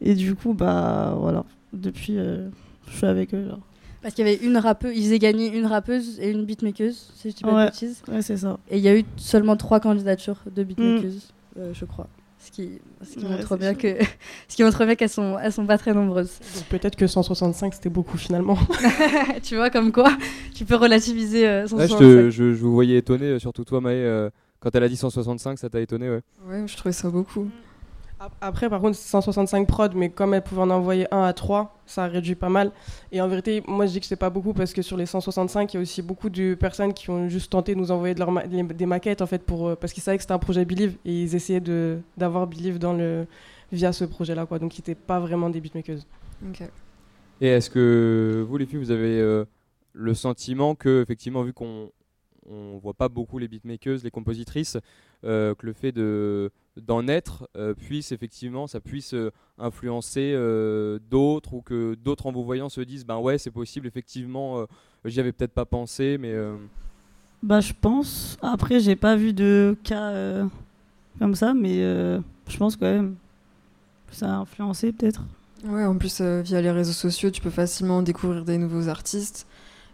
Et du coup, bah voilà, depuis, euh, je suis avec eux. Genre. Parce qu'il y avait une rappeuse, ils aient gagné une rappeuse et une beatmakeuse, si je dis pas Ouais. de bêtises. Ouais, c'est ça. Et il y a eu seulement trois candidatures de beatmakeuses, euh, je crois. Ce qui, ce qui Ouais, montre bien que, ce qui montre bien qu'elles sont, elles sont pas très nombreuses. Peut-être que 165 c'était beaucoup finalement. tu vois, comme quoi, tu peux relativiser euh, son Ouais, je, te- je, je vous voyais étonné, euh, surtout toi, Maë. euh, quand elle a dit 165, ça t'a étonné, ouais. Ouais, je trouvais ça beaucoup. Ap- Après, par contre, c'est 165 prod, mais comme elle pouvait en envoyer un à 3, ça a réduit pas mal. Et en vérité, moi je dis que c'est pas beaucoup parce que sur les 165, il y a aussi beaucoup de personnes qui ont juste tenté de nous envoyer de leur ma- les- des maquettes en fait pour euh, parce qu'ils savaient que c'était un projet Believe et ils essayaient de d'avoir Believe dans le via ce projet-là quoi. Donc ils n'étaient pas vraiment des beatmakers. Et est-ce que vous, les filles, vous avez euh, le sentiment que, effectivement, vu qu'on on voit pas beaucoup les beatmakers, les compositrices, euh, que le fait de d'en être euh, puisse effectivement, ça puisse euh, influencer euh, d'autres ou que d'autres en vous voyant se disent, ben ouais, c'est possible, effectivement, euh, j'y avais peut-être pas pensé, mais euh, Bah, je pense. Après, j'ai pas vu de cas euh, comme ça, mais euh, je pense quand même que ça a influencé peut-être. Ouais, en plus, euh, via les réseaux sociaux, tu peux facilement découvrir des nouveaux artistes.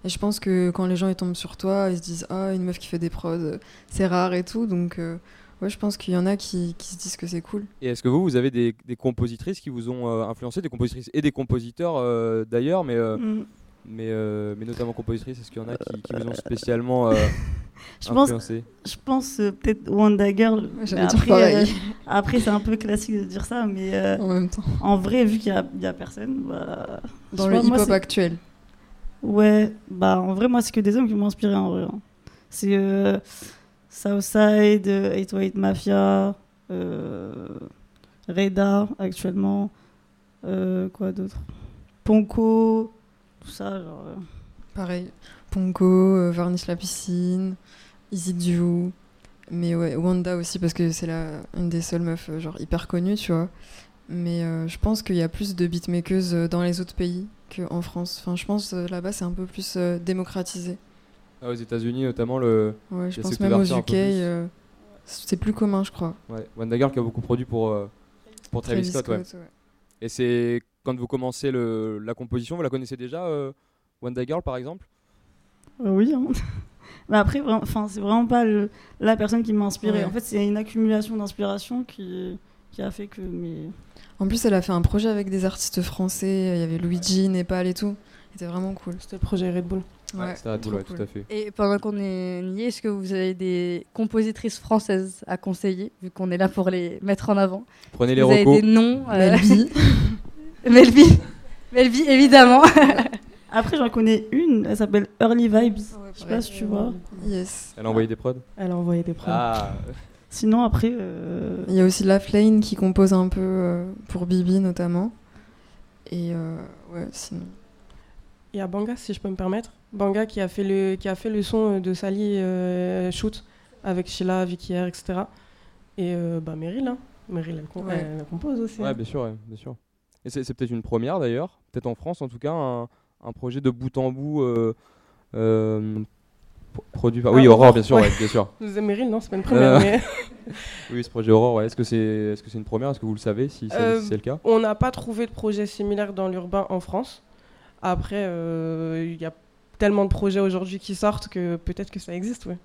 Et je pense que quand les gens ils tombent sur toi, ils se disent Ah, une meuf qui fait des prods, c'est rare et tout. Donc, euh, ouais, je pense qu'il y en a qui, qui se disent que c'est cool. Et est-ce que vous, vous avez des, des compositrices qui vous ont euh, influencé, des compositrices et des compositeurs euh, d'ailleurs, mais, euh, Mm. mais, euh, mais notamment compositrices, est-ce qu'il y en a qui, qui vous ont spécialement euh, Je pense, influencé? je pense euh, peut-être Wanda Girl. Ouais, après, euh, après, c'est un peu classique de dire ça, mais euh, En même temps. en vrai, vu qu'il y a, personne, bah, Dans le hip-hop actuel. Ouais, bah en vrai, moi, c'est que des hommes qui m'ont inspiré en vrai. hein. C'est euh, Southside, euh, 808 Mafia, euh, Reda actuellement, euh, quoi d'autre? Ponko, tout ça, genre. euh. Pareil. Ponko, Varnish la piscine, Easy Dew. Mais ouais, Wanda aussi, parce que c'est la, une des seules meufs genre hyper connues, tu vois. Mais je pense qu'il y a plus de beatmakers dans les autres pays qu'en France. Enfin, je pense euh, là-bas, c'est un peu plus euh, démocratisé. Ah, Aux États-Unis, notamment, le, Ouais, je pense même aux UK, euh, c'est plus commun, je crois. ouais, Wanda Girl qui a beaucoup produit pour, euh, pour Travis, Scott. ouais. ouais. Et c'est quand vous commencez le, la composition, vous la connaissez déjà, euh, Wanda Girl par exemple? Euh, oui. hein. Mais après, enfin, c'est vraiment pas le- la personne qui m'a inspiré. Ouais. En fait, c'est une accumulation d'inspiration qui, qui a fait que. Mais... En plus, elle a fait un projet avec des artistes français. Il y avait Luigi, Népal et tout. C'était vraiment cool. C'était le projet Red Bull. Ouais, C'était Red Bull, ouais, cool. tout à fait. Et pendant qu'on est est, est-ce que vous avez des compositrices françaises à conseiller, vu qu'on est là pour les mettre en avant? Prenez les Vous avez recos. des noms euh, Melby. Melby. Melby, évidemment. Après, j'en connais une, elle s'appelle Early Vibes. Je sais pas si tu vois. Yes. Elle a envoyé des prods Elle a envoyé des prods. Ah Sinon, après. euh, Il y a aussi Laflane qui compose un peu euh, pour Bibi notamment. Et euh, ouais, sinon. Il y a Banga, si je peux me permettre. Banga qui a fait le, qui a fait le son de Sally euh, Shoot avec Sheila, Vicky R, etc. Et euh, bah, Meryl, hein. Meryl, elle, com- Ouais. elle- elle compose aussi. Ouais, hein. bien sûr, ouais, bien sûr. Et c'est peut-être une première d'ailleurs, peut-être en France en tout cas, un, un projet de bout en bout euh, euh, produit par. Ah, Oui, Aurore, bien sûr, ouais. ouais, bien sûr. Je disais Meryl, non, c'est pas une première. Euh. mais Oui, ce projet Aurore, ouais. est-ce que c'est est -ce c'est une première? Est-ce que vous le savez si c'est Euh, si c'est le cas? On n'a pas trouvé de projet similaire dans l'urbain en France. Après, euh, il y a tellement de projets aujourd'hui qui sortent que peut-être que ça existe, ouais.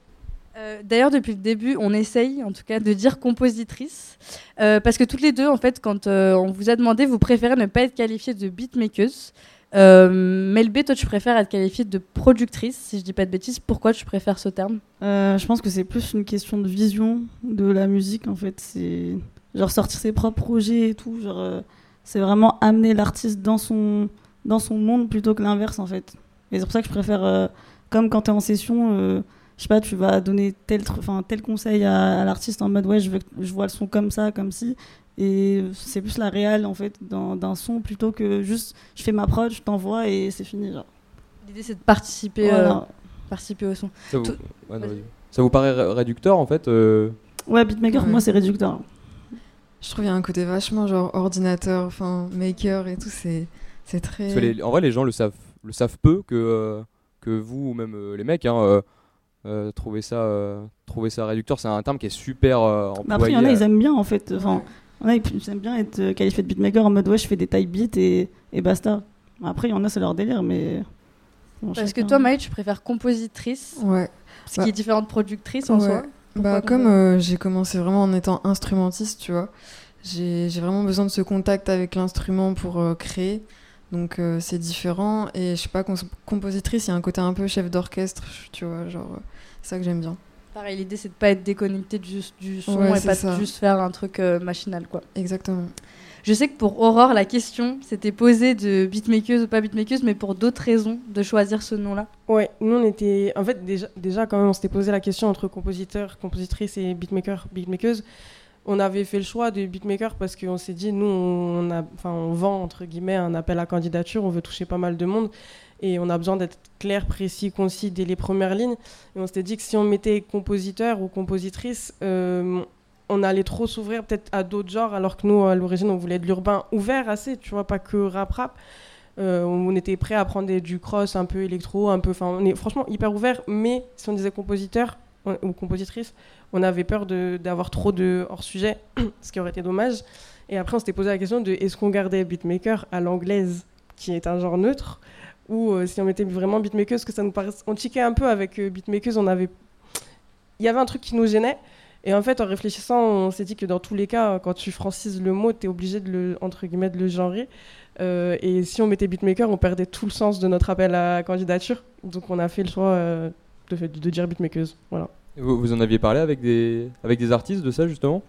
Euh, D'ailleurs, depuis le début, on essaye, en tout cas, de dire compositrice. Euh, parce que toutes les deux, en fait, quand euh, on vous a demandé, vous préférez ne pas être qualifiée de beatmakeuse. Euh, Melbé, toi, tu préfères être qualifiée de productrice, si je dis pas de bêtises. Pourquoi tu préfères ce terme? Euh, je pense que c'est plus une question de vision de la musique en fait. C'est genre sortir ses propres projets et tout. Genre, euh, c'est vraiment amener l'artiste dans son dans son monde plutôt que l'inverse en fait. Et c'est pour ça que je préfère, euh, comme quand tu es en session, je sais pas, tu vas donner tel, conseil à, l'artiste en mode ouais, je, veux, je vois le son comme ça, comme si. Et c'est plus la réelle en fait d'un son plutôt que juste je fais ma prod, je t'envoie et c'est fini. Genre. L'idée, c'est de participer, Voilà. euh, participer au son. Ça vous, Tout- ouais, non, Vas-y. vas-y. Ça vous paraît ré- réducteur en fait euh, Ouais, beatmaker, pour Ouais. moi c'est réducteur. Je trouve qu'il y a un côté vachement genre ordinateur, enfin maker et tout, c'est c'est très. Parce que les- en vrai, les gens le savent, le savent peu que, euh, que vous ou même les mecs, hein, euh, euh, trouvez ça, euh, ça réducteur. C'est un terme qui est super euh, employé. Mais après, il y en a, ils aiment bien en fait. Enfin, ils aiment bien être euh, qualifiés de beatmaker en mode ouais, je fais des type beats et, et basta. Après, il y en a, c'est leur délire, mais. bon, Parce que toi, Maï, tu préfères compositrice, Ouais. ce Bah. qui est différent de productrice en Ouais. soi. Pourquoi Bah, comme euh, j'ai commencé vraiment en étant instrumentiste, tu vois, j'ai vraiment besoin de ce contact avec l'instrument pour euh, créer. Donc euh, c'est différent. Et je sais pas, compositrice, il y a un côté un peu chef d'orchestre, tu vois, genre, euh, c'est ça que j'aime bien. Pareil, l'idée, c'est de pas être déconnecté du, du son Ouais, et pas ça. de juste faire un truc euh, machinal, quoi. Exactement. Je sais que pour Aurore, la question s'était posée de beatmakeuse ou pas beatmakeuse, mais pour d'autres raisons de choisir ce nom-là. Ouais, nous on était. En fait, déjà, déjà quand même, on s'était posé la question entre compositeur, compositrice et beatmaker, beatmakeuse. On avait fait le choix de beatmaker parce qu'on s'est dit, nous, on, a, enfin, on vend entre guillemets un appel à candidature, on veut toucher pas mal de monde et on a besoin d'être clair, précis, concis dès les premières lignes. Et on s'était dit que si on mettait compositeur ou compositrice, euh, on allait trop s'ouvrir peut-être à d'autres genres, alors que nous, à l'origine, on voulait de l'urbain ouvert assez, tu vois, pas que rap-rap. Euh, on était prêt à prendre du cross un peu électro, un peu. Enfin, on est franchement hyper ouvert. Mais si on disait compositeur ou compositrice, on avait peur d'avoir trop de hors sujet, ce qui aurait été dommage. Et après, on s'était posé la question de est-ce qu'on gardait beatmaker à l'anglaise, qui est un genre neutre, ou euh, si on mettait vraiment beatmakeuse, que ça nous paraissait. On tiquait un peu avec euh, on avait. Il y avait un truc qui nous gênait. Et en fait, en réfléchissant, on s'est dit que dans tous les cas, quand tu francises le mot, tu es obligé de le, entre guillemets, de le genrer. Euh, et si on mettait beatmaker, on perdait tout le sens de notre appel à candidature. Donc on a fait le choix euh, de, de dire beatmakeuse. Voilà. Vous, vous en aviez parlé avec des, avec des artistes de ça justement?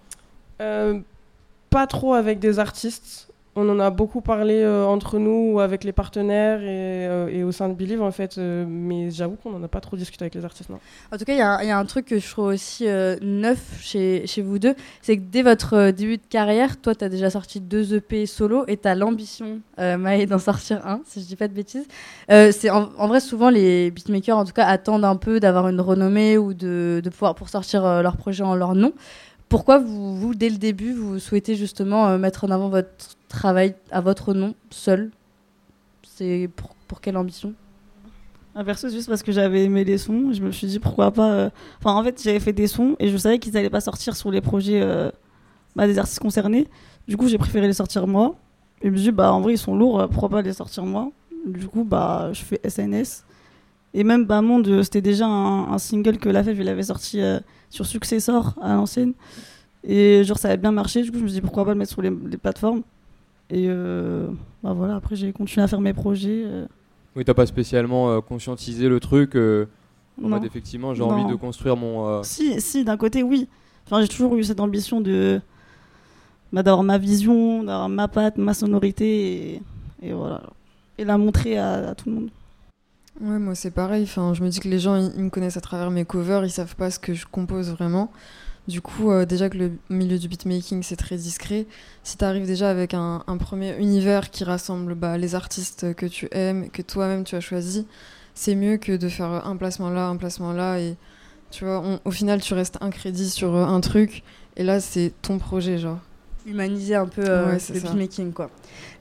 Pas trop avec des artistes. On en a beaucoup parlé euh, entre nous ou avec les partenaires et, euh, et au sein de Believe en fait. euh, mais j'avoue qu'on n'en a pas trop discuté avec les artistes. Non. En tout cas, il y, a un- truc que je trouve aussi neuf chez, vous deux, c'est que dès votre début de carrière, toi, tu as déjà sorti deux EP solo et tu as l'ambition, Maë, d'en sortir un, si je dis pas de bêtises. C'est en, vrai, souvent, les beatmakers, en tout cas, attendent un peu d'avoir une renommée ou de, pouvoir pour sortir leur projet en leur nom. Pourquoi vous, dès le début, vous souhaitez justement mettre en avant votre travail à votre nom, seul C'est pour, pour quelle ambition? Ah, perso, juste parce que j'avais aimé les sons. Je me suis dit pourquoi pas. euh, Enfin, en fait, j'avais fait des sons et je savais qu'ils allaient pas sortir sur les projets euh, bah, des artistes concernés. Du coup, j'ai préféré les sortir moi. Et je me suis dit, bah, en vrai, ils sont lourds, euh, pourquoi pas les sortir moi? Du coup, bah, je fais SNS. Et même Bamonde, euh, c'était déjà un, single que la Fève, il avait sorti sur Successor à l'ancienne. Et genre, ça avait bien marché. Du coup, je me suis dit, pourquoi pas le mettre sur les plateformes. Et euh, bah voilà, après, j'ai continué à faire mes projets. euh, Oui, t'as pas spécialement euh, conscientisé le truc euh, en non. mode effectivement j'ai envie de construire mon. euh, Si, si, d'un côté, oui. Enfin, j'ai toujours eu cette ambition de bah, d'avoir ma vision, d'avoir ma patte, ma sonorité, et, et voilà. Et la montrer à, à tout le monde. Ouais, moi c'est pareil. Enfin, je me dis que les gens ils, ils me connaissent à travers mes covers, ils savent pas ce que je compose vraiment. Du coup, euh, déjà que le milieu du beatmaking c'est très discret, si tu arrives déjà avec un, premier univers qui rassemble bah, les artistes que tu aimes, que toi-même tu as choisi, c'est mieux que de faire un placement là, un placement là. Et tu vois, au final, tu restes un crédit sur euh, un truc, et là c'est ton projet, genre. Humaniser un peu euh, Ouais, le beatmaking quoi.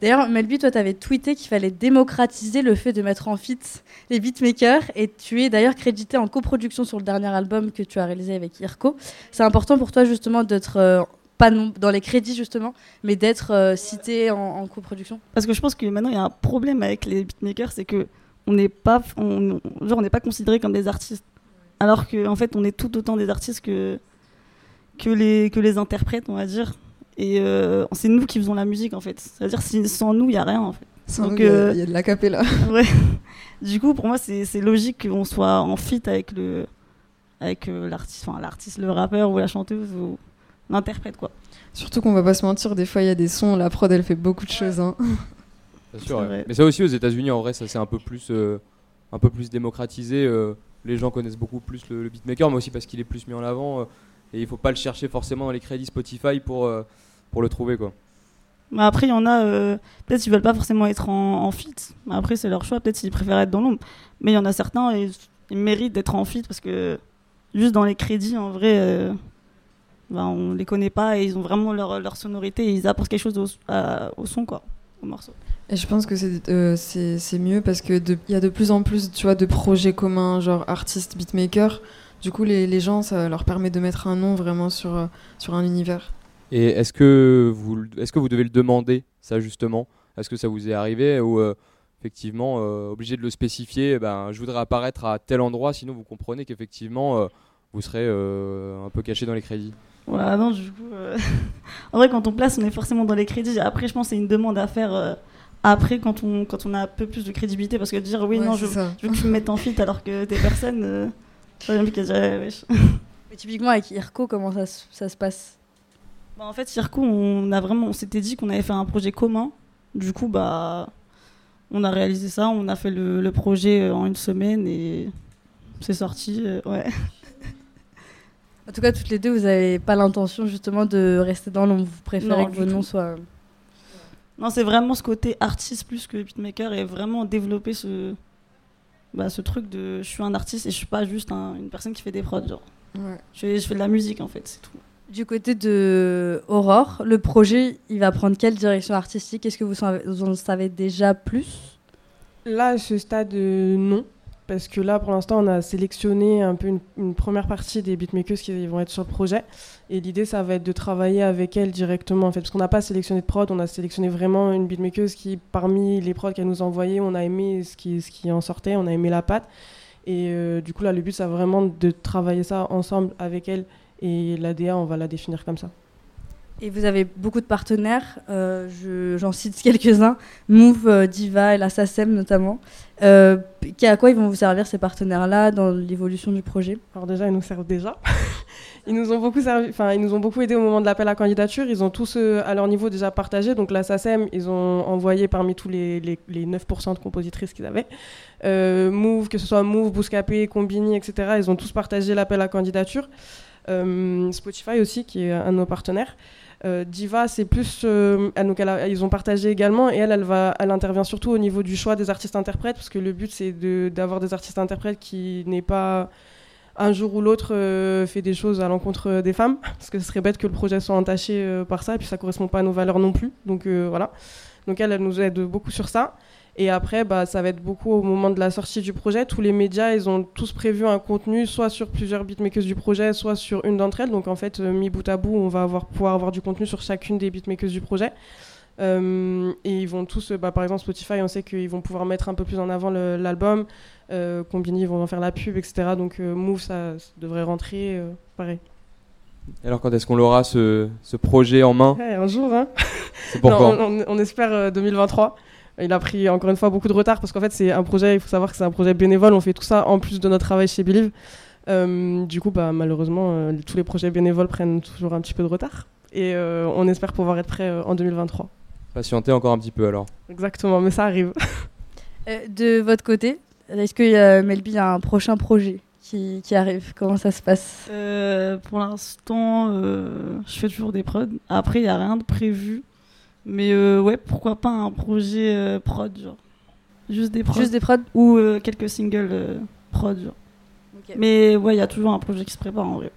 D'ailleurs, Melby, toi, tu avais tweeté qu'il fallait démocratiser le fait de mettre en feat les beatmakers et tu es d'ailleurs crédité en coproduction sur le dernier album que tu as réalisé avec Irko. C'est important pour toi justement d'être euh, pas non- dans les crédits justement, mais d'être euh, cité en, en coproduction? Parce que je pense que maintenant, il y a un problème avec les beatmakers, c'est que on n'est pas, on, genre, on n'est pas considérés comme des artistes. Alors qu'en en fait, on est tout autant des artistes que, que, les, que les interprètes, on va dire. Et euh, c'est nous qui faisons la musique, en fait. C'est-à-dire, si, sans nous, il n'y a rien, en fait. Sans Donc, nous, il y a- euh, il y, a de la capella. Ouais. Du coup, pour moi, c'est logique qu'on soit en fit avec le avec euh, l'artiste, enfin l'artiste, le rappeur ou la chanteuse ou l'interprète, quoi. Surtout qu'on va pas se mentir, des fois il y a des sons, la prod elle fait beaucoup de choses. Hein. Bien sûr, ouais. Mais ça aussi aux États-Unis, en vrai, ça c'est un peu plus, euh, un peu plus démocratisé. euh, les gens connaissent beaucoup plus le, le beatmaker, mais aussi parce qu'il est plus mis en avant. euh, et il faut pas le chercher forcément dans les crédits Spotify pour, euh, pour le trouver, quoi. Mais après, il y en a, euh, peut-être ils veulent pas forcément être en, en fit. Mais après, c'est leur choix. Peut-être ils préfèrent être dans l'ombre. Mais il y en a certains, ils, ils méritent d'être en fit parce que juste dans les crédits, en vrai, euh, ben, on les connaît pas et ils ont vraiment leur, leur sonorité et ils apportent quelque chose au, à- au son, quoi, au morceau. Et je pense que c'est euh, c'est mieux parce que il y a de plus en plus tu vois de projets communs genre artiste beatmaker. Du coup les, les gens ça leur permet de mettre un nom vraiment sur sur un univers. Et est-ce que vous, est-ce que vous devez le demander, ça justement? Est-ce que ça vous est arrivé ou euh, effectivement euh, obligé de le spécifier eh ben, Je voudrais apparaître à tel endroit, sinon vous comprenez qu'effectivement euh, vous serez euh, un peu caché dans les crédits? Voilà, non, du coup, euh, en vrai, quand on place, on est forcément dans les crédits. Après, je pense que c'est une demande à faire euh, après, quand on, quand on a un peu plus de crédibilité. Parce que dire oui, Ouais, non, je, veux que tu me mettes en fit alors que t'es personne, euh, ça vient qu'à dire, ouais. Mais typiquement avec Irko, comment ça, ça se passe? Bah, en fait, Circo, on a vraiment, on s'était dit qu'on avait fait un projet commun. Du coup, bah, on a réalisé ça, on a fait le, le projet euh, en une semaine et c'est sorti. euh, ouais. En tout cas, toutes les deux, vous n'avez pas l'intention justement de rester dans l'ombre. Vous préférez Non, que vos noms soient. Non, c'est vraiment ce côté artiste plus que beatmaker et vraiment développer ce, bah, ce truc de je suis un artiste et je suis pas juste un- une personne qui fait des prods. Genre. Ouais. Je fais de la musique en fait, c'est tout. Du côté de Aurore, le projet, il va prendre quelle direction artistique? Est-ce que vous, en savez déjà plus? Là, à ce stade, euh, non. Parce que là, pour l'instant, on a sélectionné un peu une, première partie des beatmakers qui vont être sur le projet. Et l'idée, ça va être de travailler avec elle directement, en fait. Parce qu'on n'a pas sélectionné de prod, on a sélectionné vraiment une beatmaker qui, parmi les prods qu'elle nous a envoyés, on a aimé ce qui, ce qui en sortait, on a aimé la patte. Et euh, du coup, là, le but, c'est vraiment de travailler ça ensemble avec elle. Et l'ADA, on va la définir comme ça. Et vous avez beaucoup de partenaires, euh, je- j'en cite quelques-uns, Move, euh, Diva et la SACEM notamment. Euh, à quoi ils vont vous servir ces partenaires-là dans l'évolution du projet? Alors déjà, ils nous servent déjà. ils nous ont beaucoup servi, enfin, ils nous ont beaucoup aidé au moment de l'appel à candidature. Ils ont tous, euh, à leur niveau, déjà partagé. Donc la SACEM, ils ont envoyé parmi tous les, les, les 9% de compositrices qu'ils avaient. Euh, Move, que ce soit Move, Bouscapé, Combini, etc., ils ont tous partagé l'appel à candidature. Euh, Spotify aussi, qui est un de nos partenaires. Euh, Diva, c'est plus. euh, donc ils ont partagé également et elle, elle, va, elle intervient surtout au niveau du choix des artistes-interprètes parce que le but, c'est de- d'avoir des artistes-interprètes qui n'est pas un jour ou l'autre fait des choses à l'encontre des femmes, parce que ce serait bête que le projet soit entaché par ça, et puis ça correspond pas à nos valeurs non plus. Donc voilà. Donc elle, elle nous aide beaucoup sur ça. Et après, bah, ça va être beaucoup au moment de la sortie du projet. Tous les médias, ils ont tous prévu un contenu, soit sur plusieurs beatmakers du projet, soit sur une d'entre elles. Donc en fait, euh, mis bout à bout, on va avoir, pouvoir avoir du contenu sur chacune des beatmakers du projet. Euh, et ils vont tous, euh, bah, par exemple Spotify, on sait qu'ils vont pouvoir mettre un peu plus en avant l'album. Euh, Combini, ils vont en faire la pub, etc. Donc euh, Move, ça, ça devrait rentrer pareil. Alors quand est-ce qu'on l'aura ce, ce projet en main? Ouais, un jour, hein. C'est pourquoi on, on- on espère euh, 2023. Il a pris encore une fois beaucoup de retard parce qu'en fait, c'est un projet, il faut savoir que c'est un projet bénévole. On fait tout ça en plus de notre travail chez Believe. Euh, du coup, bah, malheureusement, euh, tous les projets bénévoles prennent toujours un petit peu de retard. Et euh, on espère pouvoir être prêt euh, en 2023. Patienter encore un petit peu alors. Exactement, mais ça arrive. Euh, De votre côté, est-ce que euh, Melby a un prochain projet qui, qui arrive? Comment ça se passe? Euh, pour l'instant, euh, je fais toujours des prods. Après, il n'y a rien de prévu. Mais euh, ouais, pourquoi pas un projet euh, prod, genre. Juste des prods. Juste des prods Ou euh, quelques singles euh, prod, genre. Mais ouais, il y a toujours un projet qui se prépare en vrai.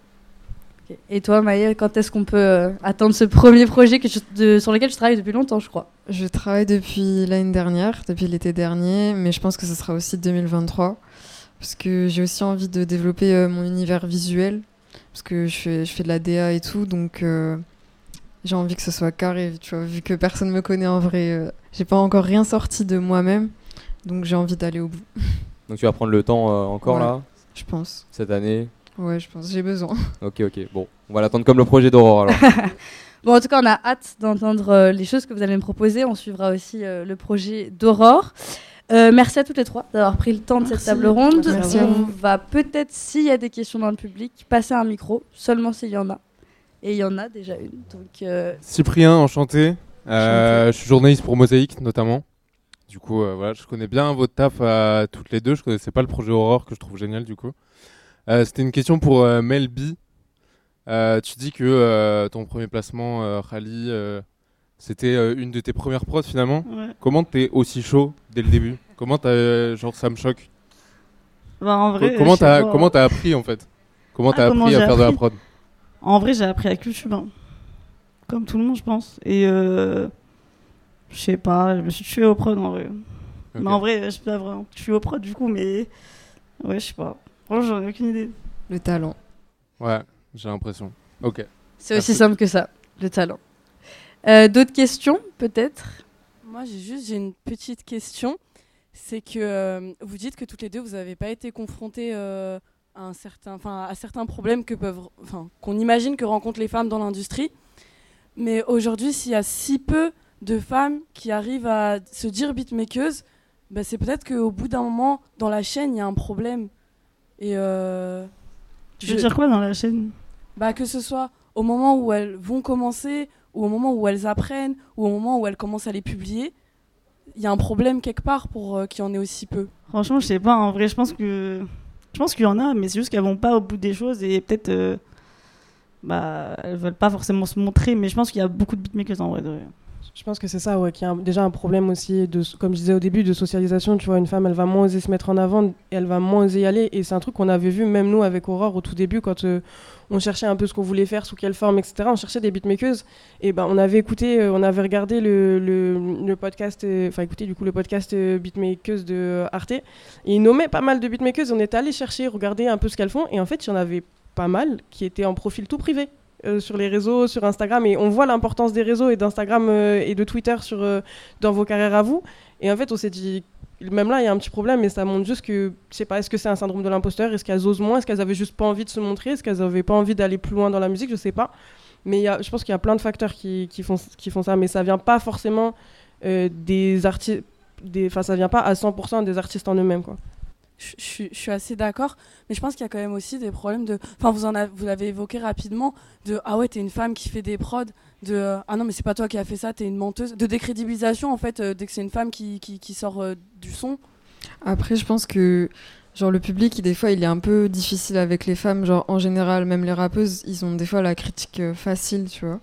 Et toi, Maïa, quand est-ce qu'on peut euh, attendre ce premier projet que de- sur lequel tu travailles depuis longtemps, je crois? Je travaille depuis l'année dernière, depuis l'été dernier, mais je pense que ce sera aussi 2023. Parce que j'ai aussi envie de développer euh, mon univers visuel. Parce que je fais, je fais de la DA et tout, donc euh, j'ai envie que ce soit carré, tu vois, vu que personne me connaît en vrai. euh, j'ai pas encore rien sorti de moi-même, donc j'ai envie d'aller au bout, Donc tu vas prendre le temps euh, encore là, je pense. cette année. Ouais, je pense, j'ai besoin. Ok, ok. Bon, on va l'attendre comme le projet d'Aurore alors. Bon, en tout cas, on a hâte d'entendre euh, les choses que vous allez me proposer. On suivra aussi euh, le projet d'Aurore. Euh, merci à toutes les trois d'avoir pris le temps de cette table ronde. Merci à on va peut-être, s'il y a des questions dans le public, passer un micro, seulement s'il y en a. Et il y en a déjà une. Donc, euh, Cyprien, enchanté. Euh, je suis journaliste pour Mosaïque notamment. du coup, euh, voilà, je connais bien votre taf à toutes les deux. Je connaissais pas le projet Aurore que je trouve génial, du coup. Euh, C'était une question pour euh, Mel B. Euh, tu dis que euh, ton premier placement, euh, euh, c'était euh, une de tes premières prods finalement. Ouais. Comment t'es aussi chaud dès le début? Comment t'as, euh, genre, ça me choque? Bah, en vrai, Co- comment t'as, comment t'as appris en fait? Comment Ah, t'as appris à faire de la prod? En vrai, j'ai appris avec YouTube. hein. Comme tout le monde, je pense. Et euh, je sais pas, je me suis tué au prod en vrai. Mais en vrai, je suis pas vraiment tué au prod du coup, mais ouais, je sais pas. Franchement, j'en ai aucune idée. Le talent. Ouais, j'ai l'impression. Ok. C'est aussi simple que ça, le talent. Euh, D'autres questions, peut-être? Moi, j'ai juste j'ai une petite question. C'est que euh, vous dites que toutes les deux, vous n'avez pas été confrontées euh, à, un certain, enfin, à certains problèmes que peuvent, enfin, qu'on imagine que rencontrent les femmes dans l'industrie. Mais aujourd'hui, s'il y a si peu de femmes qui arrivent à se dire beatmakers, bah, c'est peut-être qu'au bout d'un moment, dans la chaîne, il y a un problème. Et euh, Tu veux je- dire quoi dans la chaîne? Bah, que ce soit au moment où elles vont commencer, ou au moment où elles apprennent, ou au moment où elles commencent à les publier, il y a un problème quelque part pour euh, qu'il y en ait aussi peu. Franchement, je sais pas. En vrai, je pense que je pense qu'il y en a, mais c'est juste qu'elles vont pas au bout des choses et peut-être euh, bah elles veulent pas forcément se montrer. Mais je pense qu'il y a beaucoup de beatmakers en vrai. Je pense que c'est ça, ouais, qu'il y a déjà un problème aussi, de, comme je disais au début, de socialisation. Tu vois, une femme, elle va moins oser se mettre en avant, et elle va moins oser y aller. Et c'est un truc qu'on avait vu, même nous, avec Aurore, au tout début, quand euh, on cherchait un peu ce qu'on voulait faire, sous quelle forme, etc. On cherchait des beatmakers. Et ben, on avait écouté, euh, on avait regardé le, le, podcast, euh, enfin, écoutez, du coup, le podcast Beatmakers de Arte. Et ils nommaient pas mal de beatmakers. On était allé chercher, regarder un peu ce qu'elles font. Et en fait, il y en avait pas mal qui étaient en profil tout privé euh, sur les réseaux, sur Instagram, et on voit l'importance des réseaux et d'Instagram euh, et de Twitter euh, dans vos carrières à vous. Et en fait, on s'est dit, même là, il y a un petit problème, et ça montre juste que, je sais pas, est-ce que c'est un syndrome de l'imposteur? Est-ce qu'elles osent moins? Est-ce qu'elles avaient juste pas envie de se montrer? Est-ce qu'elles avaient pas envie d'aller plus loin dans la musique? Je sais pas. Mais y a, je pense qu'il y a plein de facteurs qui, font, qui font ça, mais ça vient pas forcément des artistes. Enfin, ça vient pas à 100% des artistes en eux-mêmes, quoi. Je, suis- assez d'accord, mais je pense qu'il y a quand même aussi des problèmes de. Enfin, vous en avez, vous l'avez évoqué rapidement, de ah ouais, t'es une femme qui fait des prods, de ah non, mais c'est pas toi qui as fait ça, t'es une menteuse, de décrédibilisation en fait, euh, dès que c'est une femme qui, qui, sort euh, du son. Après, je pense que genre le public, des fois, il est un peu difficile avec les femmes. Genre en général, même les rappeuses, ils ont des fois la critique euh, facile, tu vois.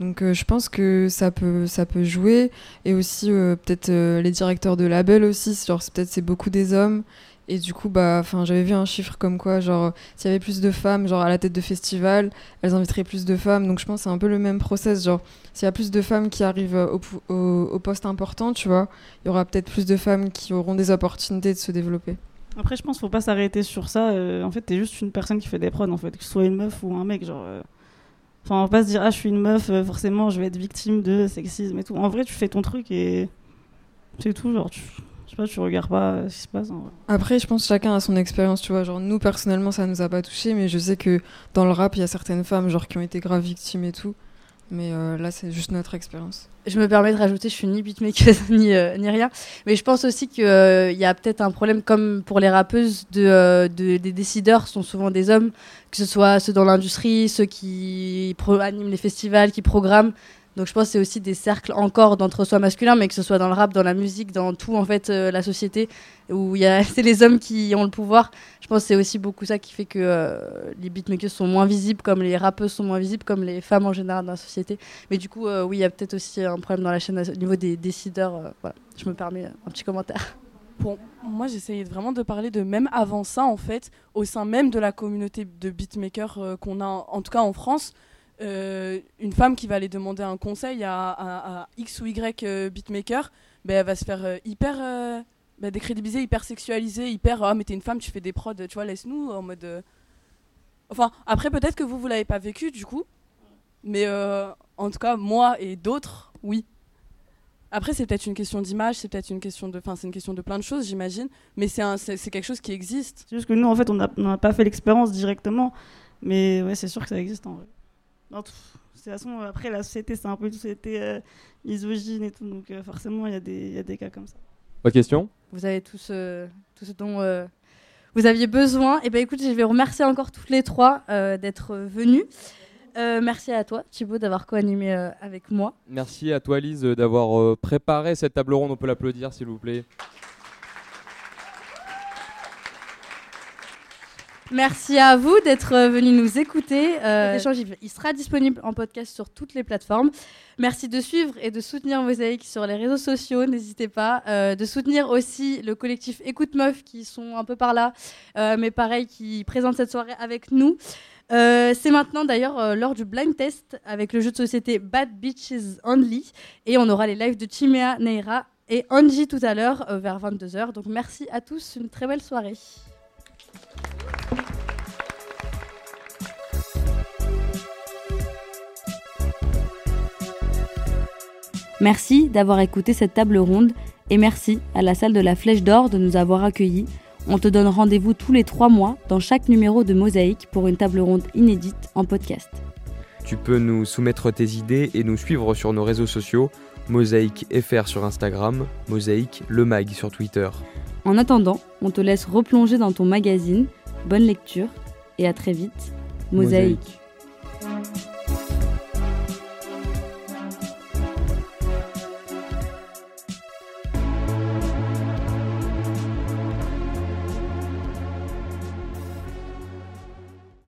Donc je pense que ça peut ça peut jouer et aussi peut-être les directeurs de label aussi, genre peut-être c'est beaucoup des hommes et du coup bah j'avais vu un chiffre comme quoi genre s'il y avait plus de femmes genre à la tête de festival, elles inviteraient plus de femmes. Donc je pense que c'est un peu le même process genre s'il y a plus de femmes qui arrivent au, poste important, tu vois, il y aura peut-être plus de femmes qui auront des opportunités de se développer. Après, je pense qu'il faut pas s'arrêter sur ça. euh, en fait, t'es juste une personne qui fait des prods, en fait, que ce soit une meuf ou un mec. Genre, euh. Enfin, on va pas se dire, ah, je suis une meuf, euh, forcément, je vais être victime de sexisme et tout. En vrai, tu fais ton truc et c'est tout. Genre. Je sais pas, tu regardes pas euh, ce qui se passe. en vrai. Après, je pense que chacun a son expérience, tu vois. Genre, nous, personnellement, ça nous a pas touché, mais je sais que dans le rap, il y a certaines femmes, genre, qui ont été graves victimes et tout. Mais euh, là, c'est juste notre expérience. Je me permets de rajouter, je suis ni beatmaker ni, euh, ni rien. Mais je pense aussi qu'il y a peut-être un problème, comme pour les rappeuses, de, euh, de- des décideurs sont souvent des hommes, que ce soit ceux dans l'industrie, ceux qui animent les festivals, qui programment. Donc je pense que c'est aussi des cercles encore d'entre-soi masculins, mais que ce soit dans le rap, dans la musique, dans tout en fait euh, la société, où c'est les hommes qui ont le pouvoir. Je pense que c'est aussi beaucoup ça qui fait que euh, les beatmakers sont moins visibles, comme les rappeuses sont moins visibles, comme les femmes en général dans la société. Mais du coup, euh, oui, il y a peut-être aussi un problème dans la chaîne au niveau des décideurs. voilà, je me permets un petit commentaire. Pour moi, j'essayais vraiment de parler de même avant ça, en fait, au sein même de la communauté de beatmakers qu'on a, en tout cas en France. Euh, une femme qui va aller demander un conseil à, X ou Y euh, beatmaker, ben, elle va se faire euh, hyper ben, décrédibiliser, hyper sexualiser, hyper ah mais t'es une femme, tu fais des prods, tu vois, laisse-nous en mode. Enfin, après peut-être que vous vous l'avez pas vécu du coup, mais en tout cas moi et d'autres, oui. Après, c'est peut-être une question d'image, c'est peut-être une question de, enfin, c'est une question de plein de choses, j'imagine. Mais c'est c'est quelque chose qui existe. C'est juste que nous, en fait, on n'a pas fait l'expérience directement. Mais ouais, c'est sûr que ça existe en vrai. Tout- De toute façon, après, la société, c'est un peu une société euh, misogyne et tout. Donc euh, forcément, il y, a des- il y a des cas comme ça. Autre question? Vous avez tous euh, tout ce dont euh, vous aviez besoin. Et ben écoute, je vais remercier encore toutes les trois euh, d'être venues. Euh, merci à toi, Thibaut, d'avoir co-animé euh, avec moi. Merci à toi, Lise, d'avoir euh, préparé cette table ronde. On peut l'applaudir, s'il vous plaît. Merci à vous d'être venus nous écouter. Euh, il- sera disponible en podcast sur toutes les plateformes. Merci de suivre et de soutenir Mosaïque sur les réseaux sociaux. N'hésitez pas. Euh, de soutenir aussi le collectif Écoute Meuf qui sont un peu par là, euh, mais pareil, qui présentent cette soirée avec nous. C'est maintenant d'ailleurs l'heure du blind test avec le jeu de société Bad Beaches Only. Et on aura les lives de Chimea, Neira et Angie tout à l'heure vers 22h. Donc merci à tous, une très belle soirée. Merci d'avoir écouté cette table ronde et merci à la salle de la Flèche d'Or de nous avoir accueillis. On te donne rendez-vous tous les trois mois dans chaque numéro de Mosaïque pour une table ronde inédite en podcast. Tu peux nous soumettre tes idées et nous suivre sur nos réseaux sociaux, Mosaïque FR sur Instagram, Mosaïque Le Mag sur Twitter. En attendant, on te laisse replonger dans ton magazine. Bonne lecture et à très vite. Mosaïque. Mosaïque.